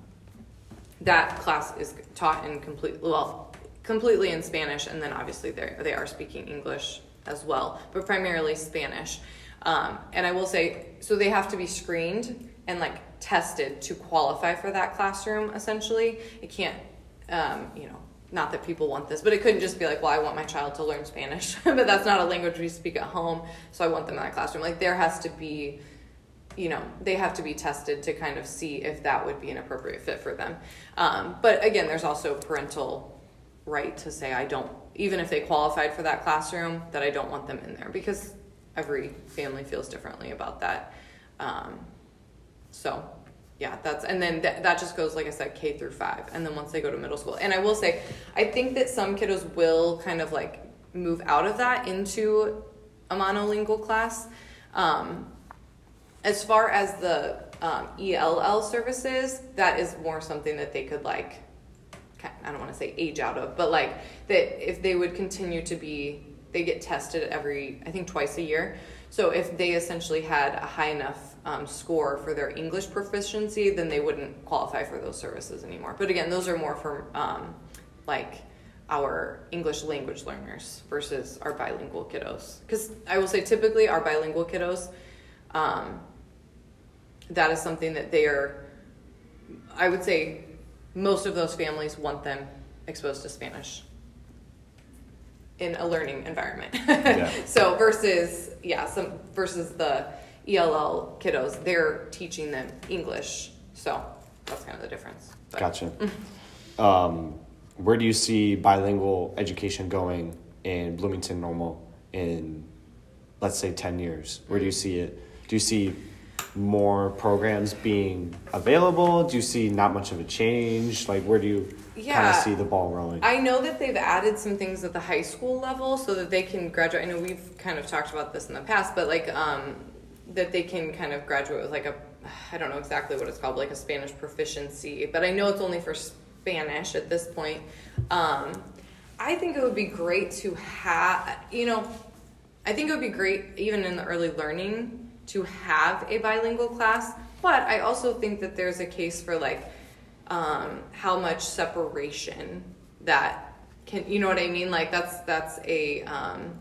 that class is taught in complete well completely in Spanish, and then obviously they they are speaking English as well, but primarily Spanish. Um, and I will say, so they have to be screened and like tested to qualify for that classroom. Essentially, it can't, um, you know, not that people want this, but it couldn't just be like, well, I want my child to learn Spanish, *laughs* but that's not a language we speak at home, so I want them in that classroom. Like there has to be you know they have to be tested to kind of see if that would be an appropriate fit for them um, but again there's also parental right to say i don't even if they qualified for that classroom that i don't want them in there because every family feels differently about that. Um, so yeah that's and then th- that just goes like i said k through five and then once they go to middle school. And i will say i think that some kiddos will kind of like move out of that into a monolingual class. Um, as far as the um, ELL services, that is more something that they could like, I don't want to say age out of, but like that if they would continue to be, they get tested every, I think twice a year. So if they essentially had a high enough um, score for their English proficiency, then they wouldn't qualify for those services anymore. But again, those are more for um, like our English language learners versus our bilingual kiddos. Because I will say typically our bilingual kiddos, um, that is something that they are, I would say, most of those families want them exposed to Spanish in a learning environment. Yeah. *laughs* so versus yeah, some versus the ELL kiddos, they're teaching them English. So that's kind of the difference. But. Gotcha. *laughs* um, where do you see bilingual education going in Bloomington Normal in, let's say, ten years? Where do you see it? Do you see more programs being available? Do you see not much of a change? Like, where do you yeah, kind of see the ball rolling? I know that they've added some things at the high school level so that they can graduate. I know we've kind of talked about this in the past, but like um, that they can kind of graduate with like a, I don't know exactly what it's called, like a Spanish proficiency, but I know it's only for Spanish at this point. Um, I think it would be great to have, you know, I think it would be great even in the early learning to have a bilingual class, but I also think that there's a case for like um, how much separation that can, you know what I mean? Like that's that's a um,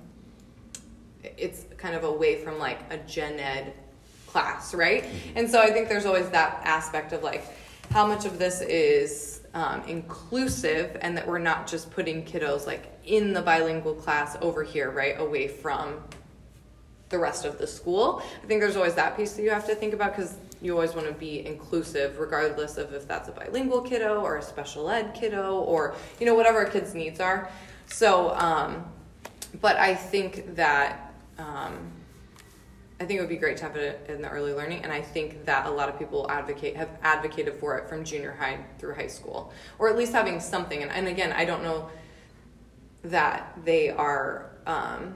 it's kind of away from like a gen ed class, right? Mm-hmm. And so I think there's always that aspect of like how much of this is um, inclusive and that we're not just putting kiddos like in the bilingual class over here, right, away from the rest of the school. I think there's always that piece that you have to think about because you always want to be inclusive, regardless of if that's a bilingual kiddo or a special ed kiddo or you know whatever a kid's needs are. So, um, but I think that um, I think it would be great to have it in the early learning, and I think that a lot of people advocate have advocated for it from junior high through high school, or at least having something. And, and again, I don't know that they are um,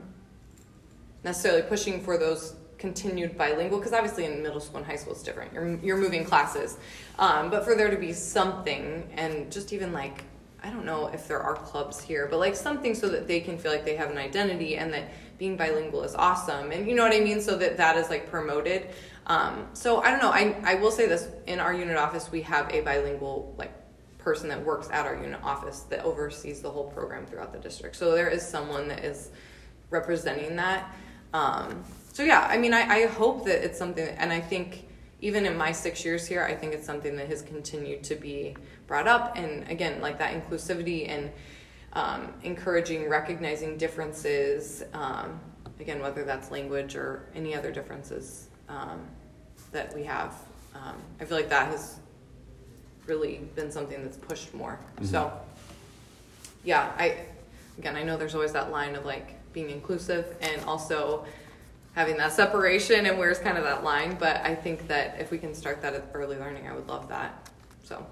necessarily pushing for those continued bilingual because obviously in middle school and high school it's different. You're you're moving classes, um, but for there to be something and just even like I don't know if there are clubs here, but like something so that they can feel like they have an identity and that being bilingual is awesome and you know what I mean so that that is like promoted. Um, so I don't know. I I will say this in our unit office we have a bilingual like person that works at our unit office that oversees the whole program throughout the district. So there is someone that is representing that. Um, so yeah, I mean, I, I hope that it's something, and I think even in my six years here, I think it's something that has continued to be brought up. And again, like that inclusivity and um, encouraging recognizing differences. Um, again, whether that's language or any other differences um, that we have. Um, I feel like that has really been something that's pushed more. So, yeah, I again, I know there's always that line of like being inclusive and also having that separation and where's kind of that line. But I think that if we can start that at early learning, I would love that. So,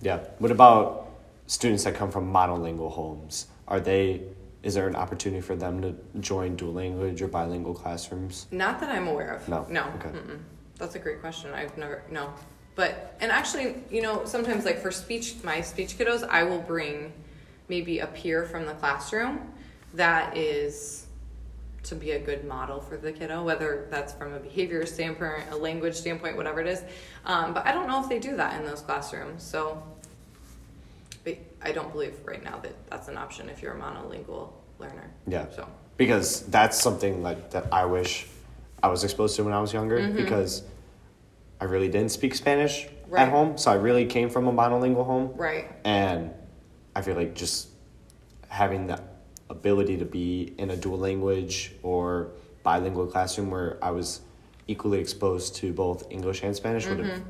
Yeah. What about students that come from monolingual homes? Are they? Is there an opportunity for them to join dual language or bilingual classrooms? not that I'm aware of. No. No. Okay. Mm-mm. That's a great question. I've never no. But and actually, you know, sometimes like for speech, my speech kiddos, I will bring maybe a peer from the classroom that is to be a good model for the kiddo, whether that's from a behavior standpoint, a language standpoint, whatever it is. Um, but I don't know if they do that in those classrooms. So I don't believe right now that that's an option if you're a monolingual learner. Yeah. So because that's something like that I wish I was exposed to when I was younger Mm-hmm. because I really didn't speak Spanish Right. at home, so I really came from a monolingual home, right. and I feel like just having the ability to be in a dual language or bilingual classroom where I was equally exposed to both English and Spanish would have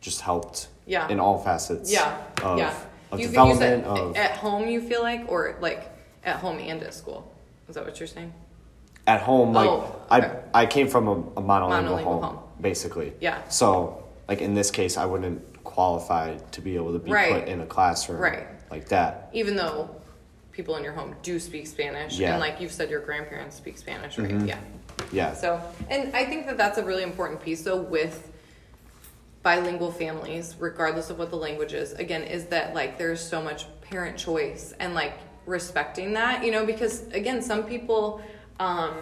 just helped Mm-hmm. Yeah. in all facets Yeah, of, yeah. of you, development you said of at home you feel like, or like at home and at school. Is that what you're saying? at home like Oh, okay. I I came from a, a monolingual, Monolingual home, home. basically. Yeah. So like in this case I wouldn't qualify to be able to be Right. put in a classroom Right. like that. Even though people in your home do speak Spanish, Yeah. and like you've said, your grandparents speak Spanish, right? Mhm. Yeah. Yeah. So, and I think that that's a really important piece. So with bilingual families, regardless of what the language is, again, is that like there's so much parent choice and like respecting that, you know, because again, some people um,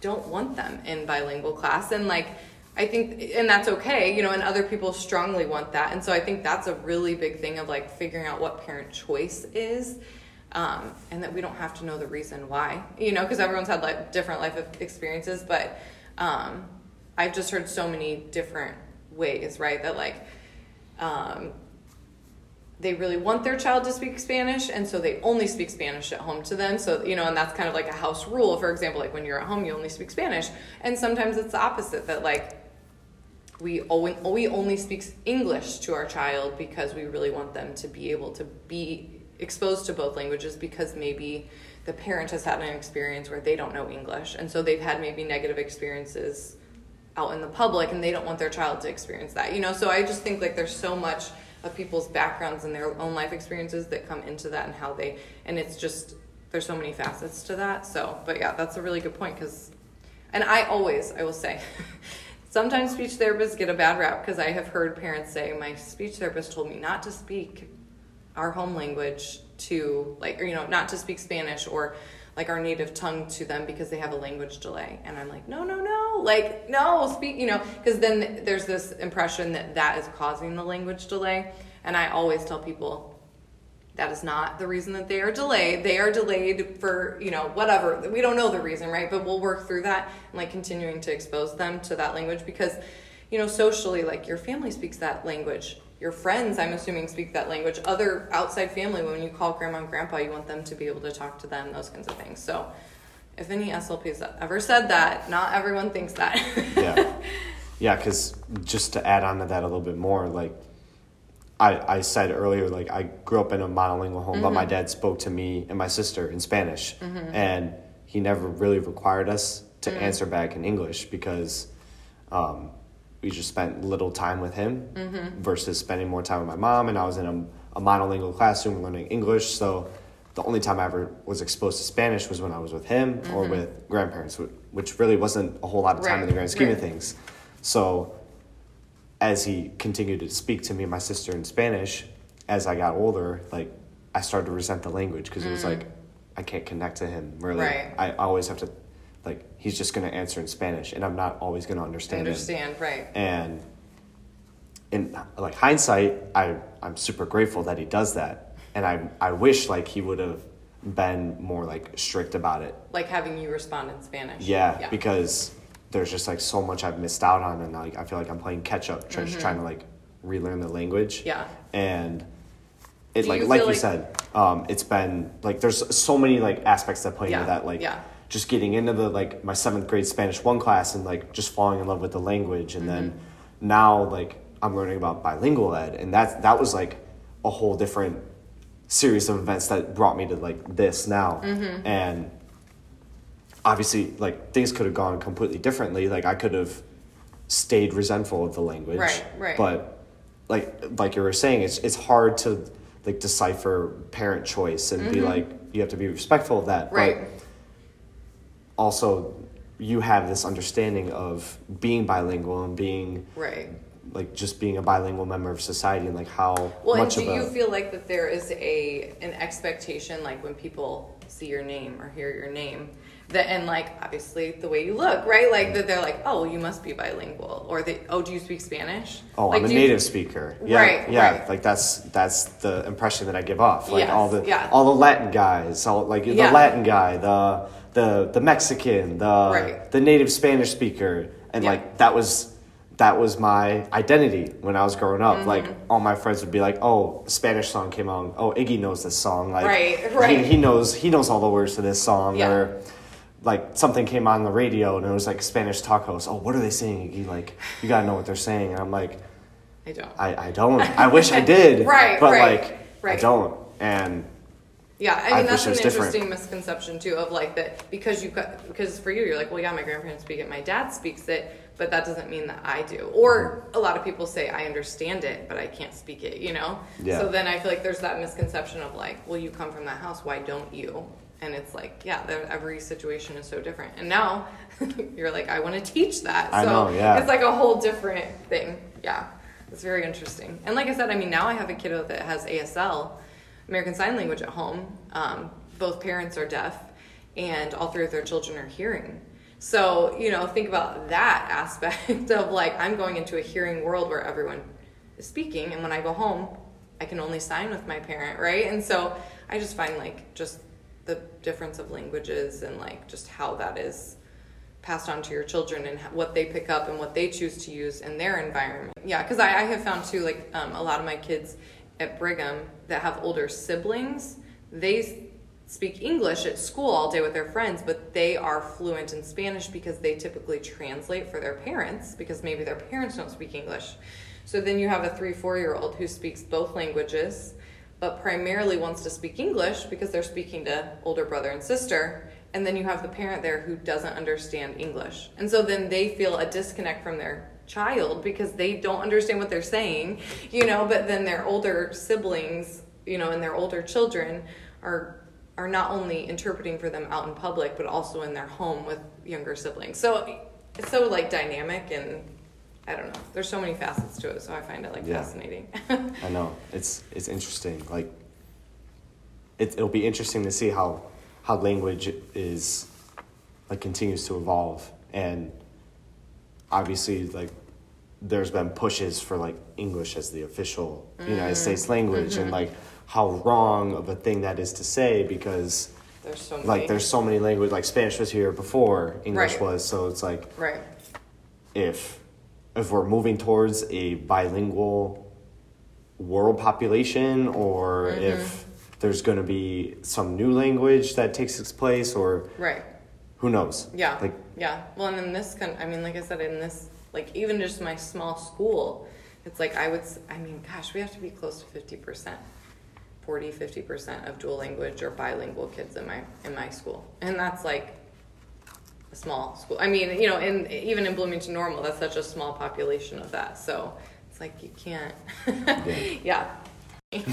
don't want them in bilingual class, and like I think, and that's okay, you know, and other people strongly want that, and so I think that's a really big thing of like figuring out what parent choice is um, and that we don't have to know the reason why, you know, because everyone's had like different life experiences. But um, I've just heard so many different ways, right? That like um, they really want their child to speak Spanish, and so they only speak Spanish at home to them. So you know, and that's kind of like a house rule. For example, like when you're at home, you only speak Spanish, and sometimes it's the opposite. That like we only, we only speak English to our child because we really want them to be able to be exposed to both languages because maybe the parent has had an experience where they don't know English. And so they've had maybe negative experiences out in the public and they don't want their child to experience that you know? So i just think like there's so much of people's backgrounds and their own life experiences that come into that and how they and it's just there's so many facets to that. So but yeah that's a really good point because and i always i will say *laughs* sometimes speech therapists get a bad rap because i have heard parents say my speech therapist told me not to speak our home language to like or you know not to speak spanish or like our native tongue to them because they have a language delay. And i'm like no no no. Like no speak you know because then there's this impression that that is causing the language delay. And i always tell people that is not the reason that they are delayed. They are delayed for you know whatever. We don't know the reason right? But we'll work through that and like continuing to expose them to that language because you know socially like your family speaks that language your friends i'm assuming speak that language. Other outside family when you call grandma and grandpa you want them to be able to talk to them those kinds of things. So if any slps ever said that not everyone thinks that. Yeah. yeah, because just to add on to that a little bit more, like I, I said earlier, like I grew up in a monolingual home, but my mm-hmm. dad spoke to me and my sister in Spanish, mm-hmm. and he never really required us to mm. answer back in English because um, we just spent little time with him versus spending more time with my mom. And I was in a, a monolingual classroom learning English, so the only time I ever was exposed to Spanish was when I was with him or with grandparents, which really wasn't a whole lot of time in the grand scheme of things. So as he continued to speak to me and my sister in Spanish, as I got older, like I started to resent the language because it was like I can't connect to him really. Mm. Right. I always have to, like, he's just gonna answer in Spanish, and I'm not always gonna understand. him. Understand, right? And in like hindsight, I I'm super grateful that he does that, and I I wish like he would have been more like strict about it. Like having you respond in Spanish. Yeah, because there's just like so much I've missed out on, and like I feel like I'm playing catch up, trying Mm-hmm. trying to like relearn the language. Yeah. and it Do like you like feel you said, um, it's been like there's so many like aspects that play Yeah, into that, like yeah. Just getting into the like my seventh grade Spanish one class and like just falling in love with the language, and then Mm-hmm. now like I'm learning about bilingual ed, and that's that was like a whole different series of events that brought me to like this now, Mm-hmm. and obviously like things could have gone completely differently like i could have stayed resentful of the language Right, right. but like like you were saying it's it's hard to like decipher parent choice and be like you have to be respectful of that Mm-hmm. Right. but also you have this understanding of being bilingual and being Right. like just being a bilingual member of society and like how Well, and do a you feel like that there is a an expectation, like when people see your name or hear your name, that and like obviously the way you look, right? Like that they're like, oh, you must be bilingual, or they, oh, do you speak Spanish? Oh, like, I'm a do you- native speaker. Yeah, Right, yeah. right. Like that's that's the impression that I give off. Like Yes, all the yeah. all the Latin guys, all like the Yeah. Latin guy, the the the Mexican, the Right. the native Spanish speaker, and Yeah. like that was that was my identity when I was growing up. Like Mm-hmm. all my friends would be like, "Oh, a Spanish song came on. Oh, Iggy knows this song. Like Right, he- right. He, knows he knows all the words to this song." Yeah. Or like something came on the radio and it was like Spanish tacos. Oh, what are they saying, Iggy? Like you gotta know what they're saying. And I'm like. I don't. I, I don't. I *laughs* wish I did. Right, But right, like I don't. And Yeah, I I mean that's an was different. interesting misconception too of like that because you got because for you you're like well yeah my grandparents speak it my dad speaks it but that doesn't mean that I do. Or mm-hmm. a lot of people say I understand it but I can't speak it you know? Yeah. so then I feel like there's that misconception of like well you come from that house why don't you? And it's like yeah every situation is so different. And now *laughs* you're like I want to teach that. I so know, yeah. it's like a whole different thing. Yeah it's very interesting. And like I said I mean now I have a kiddo that has ASL American Sign Language at home. Um, both parents are deaf, and all three of their children are hearing. So, you know, think about that *laughs* aspect of like, I'm going into a hearing world where everyone is speaking, and when I go home, I can only sign with my parent, right? And so I just find like just the difference of languages and like just how that is passed on to your children and what they pick up and what they choose to use in their environment. Yeah, because I, I have found too, like um, a lot of my kids at Brigham that have older siblings, they speak English at school all day with their friends, but they are fluent in Spanish because they typically translate for their parents because maybe their parents don't speak English. So then you have a three, four year old who speaks both languages, but primarily wants to speak English because they're speaking to older brother and sister. And then you have the parent there who doesn't understand English. And so then they feel a disconnect from their child because they don't understand what they're saying, you know, but then their older siblings, you know, and their older children are are not only interpreting for them out in public but also in their home with younger siblings. So it's so like dynamic and I don't know. There's so many facets to it, so I find it like Yeah. fascinating. *laughs* I know it's it's interesting. Like it, it'll be interesting to see how how language is like continues to evolve and obviously like there's been pushes for like English as the official United States language and like how wrong of a thing that is to say because there's so many. like there's so many language like Spanish was here before English Right. was so it's like right. if if we're moving towards a bilingual world population or Mm-hmm. if there's going to be some new language that takes its place or Right. Who knows Yeah. like yeah. Well, and in this kind, I mean, like I said, in this like even just my small school, it's like I would, I mean, gosh, we have to be close to 50%, 40, 50% of dual language or bilingual kids in my, in my school. And that's like a small school. I mean, you know, in, even in Bloomington Normal, that's such a small population of that. So it's like you can't, yeah. *laughs* *laughs* All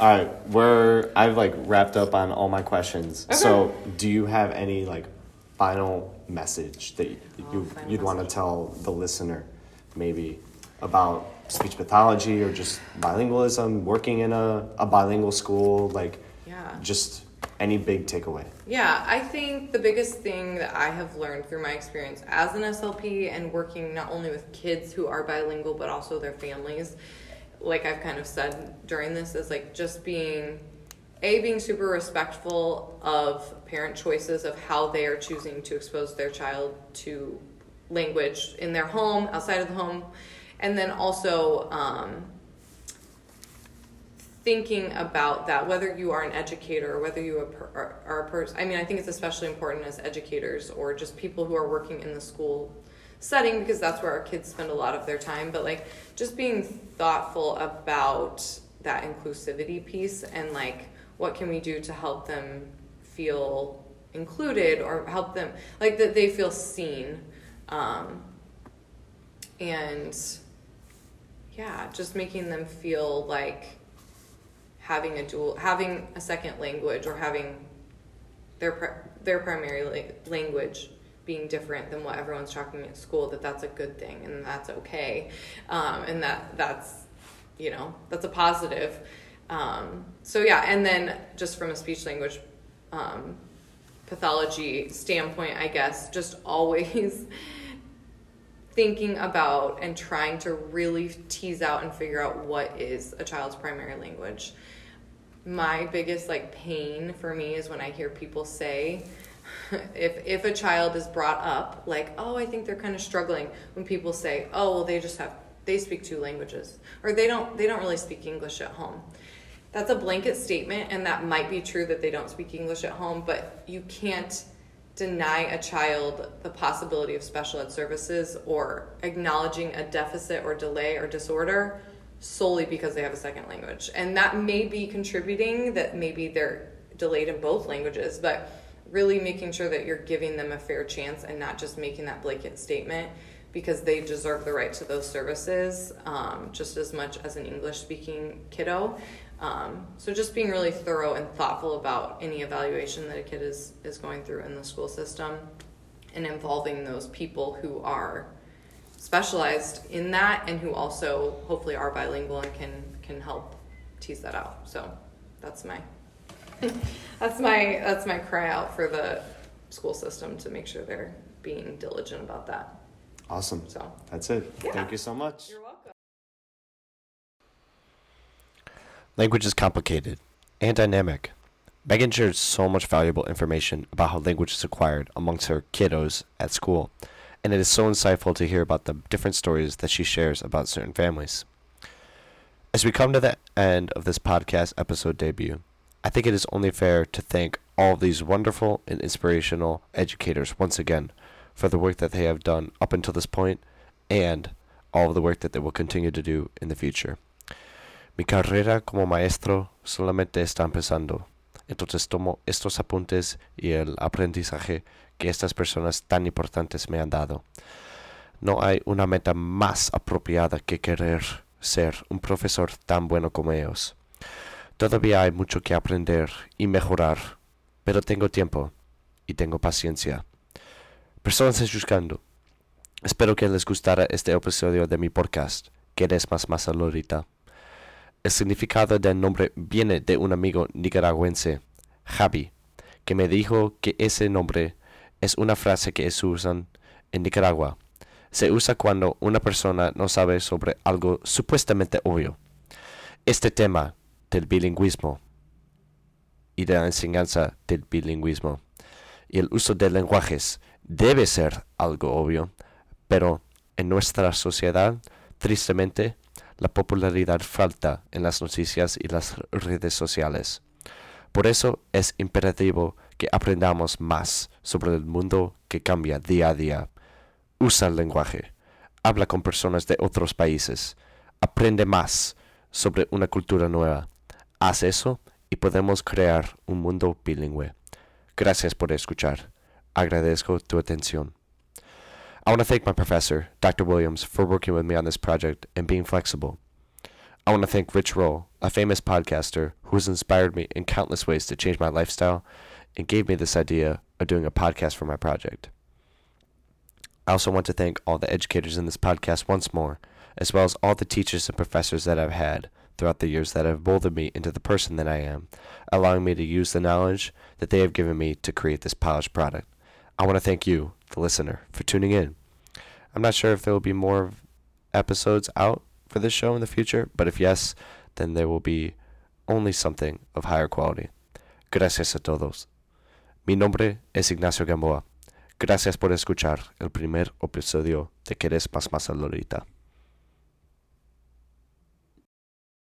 right, we're I've like wrapped up on all my questions. So, do you have any like final message that you, oh, you would want to tell the listener, maybe about speech pathology or just bilingualism, working in a, a bilingual school, like Yeah. just any big takeaway? Yeah, I think the biggest thing that I have learned through my experience as an SLP and working not only with kids who are bilingual but also their families, like I've kind of said during this, is like just being a being super respectful of parent choices of how they are choosing to expose their child to language in their home, outside of the home, and then also um, thinking about that, whether you are an educator or whether you are, are, are a person. I mean, I think it's especially important as educators or just people who are working in the school setting because that's where our kids spend a lot of their time. But like, just being thoughtful about that inclusivity piece and like, what can we do to help them feel included or help them like that they feel seen. Um, and yeah, just making them feel like having a dual, having a second language or having their their primary language being different than what everyone's talking at school. That that's a good thing and that's okay, um, and that that's you know that's a positive. Um, so yeah, and then just from a speech language um, pathology standpoint, I guess just always *laughs* thinking about and trying to really tease out and figure out what is a child's primary language. My biggest like pain for me is when I hear people say *laughs* if if a child is brought up like, "Oh, I think they're kind of struggling." When people say, "Oh, well they just have they speak two languages," or they don't they don't really speak English at home. That's a blanket statement and that might be true that they don't speak English at home, but you can't deny a child the possibility of special ed services or acknowledging a deficit or delay or disorder solely because they have a second language. And that may be contributing that maybe they're delayed in both languages, but really making sure that you're giving them a fair chance and not just making that blanket statement because they deserve the right to those services um, just as much as an English speaking kiddo. Um, so just being really thorough and thoughtful about any evaluation that a kid is, is going through in the school system and involving those people who are specialized in that and who also hopefully are bilingual and can, can help tease that out. So that's my *laughs* that's my that's my cry out for the school system to make sure they're being diligent about that. Awesome. So That's it. Yeah. Thank you so much. you're welcome. Language is complicated and dynamic. Megan shared so much valuable information about how language is acquired amongst her kiddos at school, and it is so insightful to hear about the different stories that she shares about certain families. As we come to the end of this podcast episode debut, I think it is only fair to thank all these wonderful and inspirational educators once again for the work that they have done up until this point and all of the work that they will continue to do in the future. Mi carrera como maestro solamente está empezando. Entonces tomo estos apuntes y el aprendizaje que estas personas tan importantes me han dado. No hay una meta más apropiada que querer ser un profesor tan bueno como ellos. Todavía hay mucho que aprender y mejorar, pero tengo tiempo y tengo paciencia. Personas buscando. Espero que les gustara este episodio de mi podcast, que eres más más ahorita. El significado del nombre viene de un amigo nicaragüense, Javi, que me dijo que ese nombre es una frase que se usan en Nicaragua. Se usa cuando una persona no sabe sobre algo supuestamente obvio. Este tema del bilingüismo y de la enseñanza del bilingüismo y el uso de lenguajes debe ser algo obvio, pero en nuestra sociedad, tristemente, la popularidad falta en las noticias y las redes sociales. Por eso es imperativo que aprendamos más sobre el mundo que cambia día a día. Usa el lenguaje. Habla con personas de otros países. Aprende más sobre una cultura nueva. Haz eso y podemos crear un mundo bilingüe. Gracias por escuchar. Agradezco tu atención. I want to thank my professor, Dr. Williams, for working with me on this project and being flexible. I want to thank Rich Roll, a famous podcaster who has inspired me in countless ways to change my lifestyle and gave me this idea of doing a podcast for my project. I also want to thank all the educators in this podcast once more, as well as all the teachers and professors that I've had throughout the years that have molded me into the person that I am, allowing me to use the knowledge that they have given me to create this polished product. I want to thank you, the listener, for tuning in. I'm not sure if there will be more episodes out for this show in the future, but if yes, then there will be only something of higher quality. Gracias a todos. Mi nombre es Ignacio Gamboa. Gracias por escuchar el primer episodio de Quieres Más Más Lolita.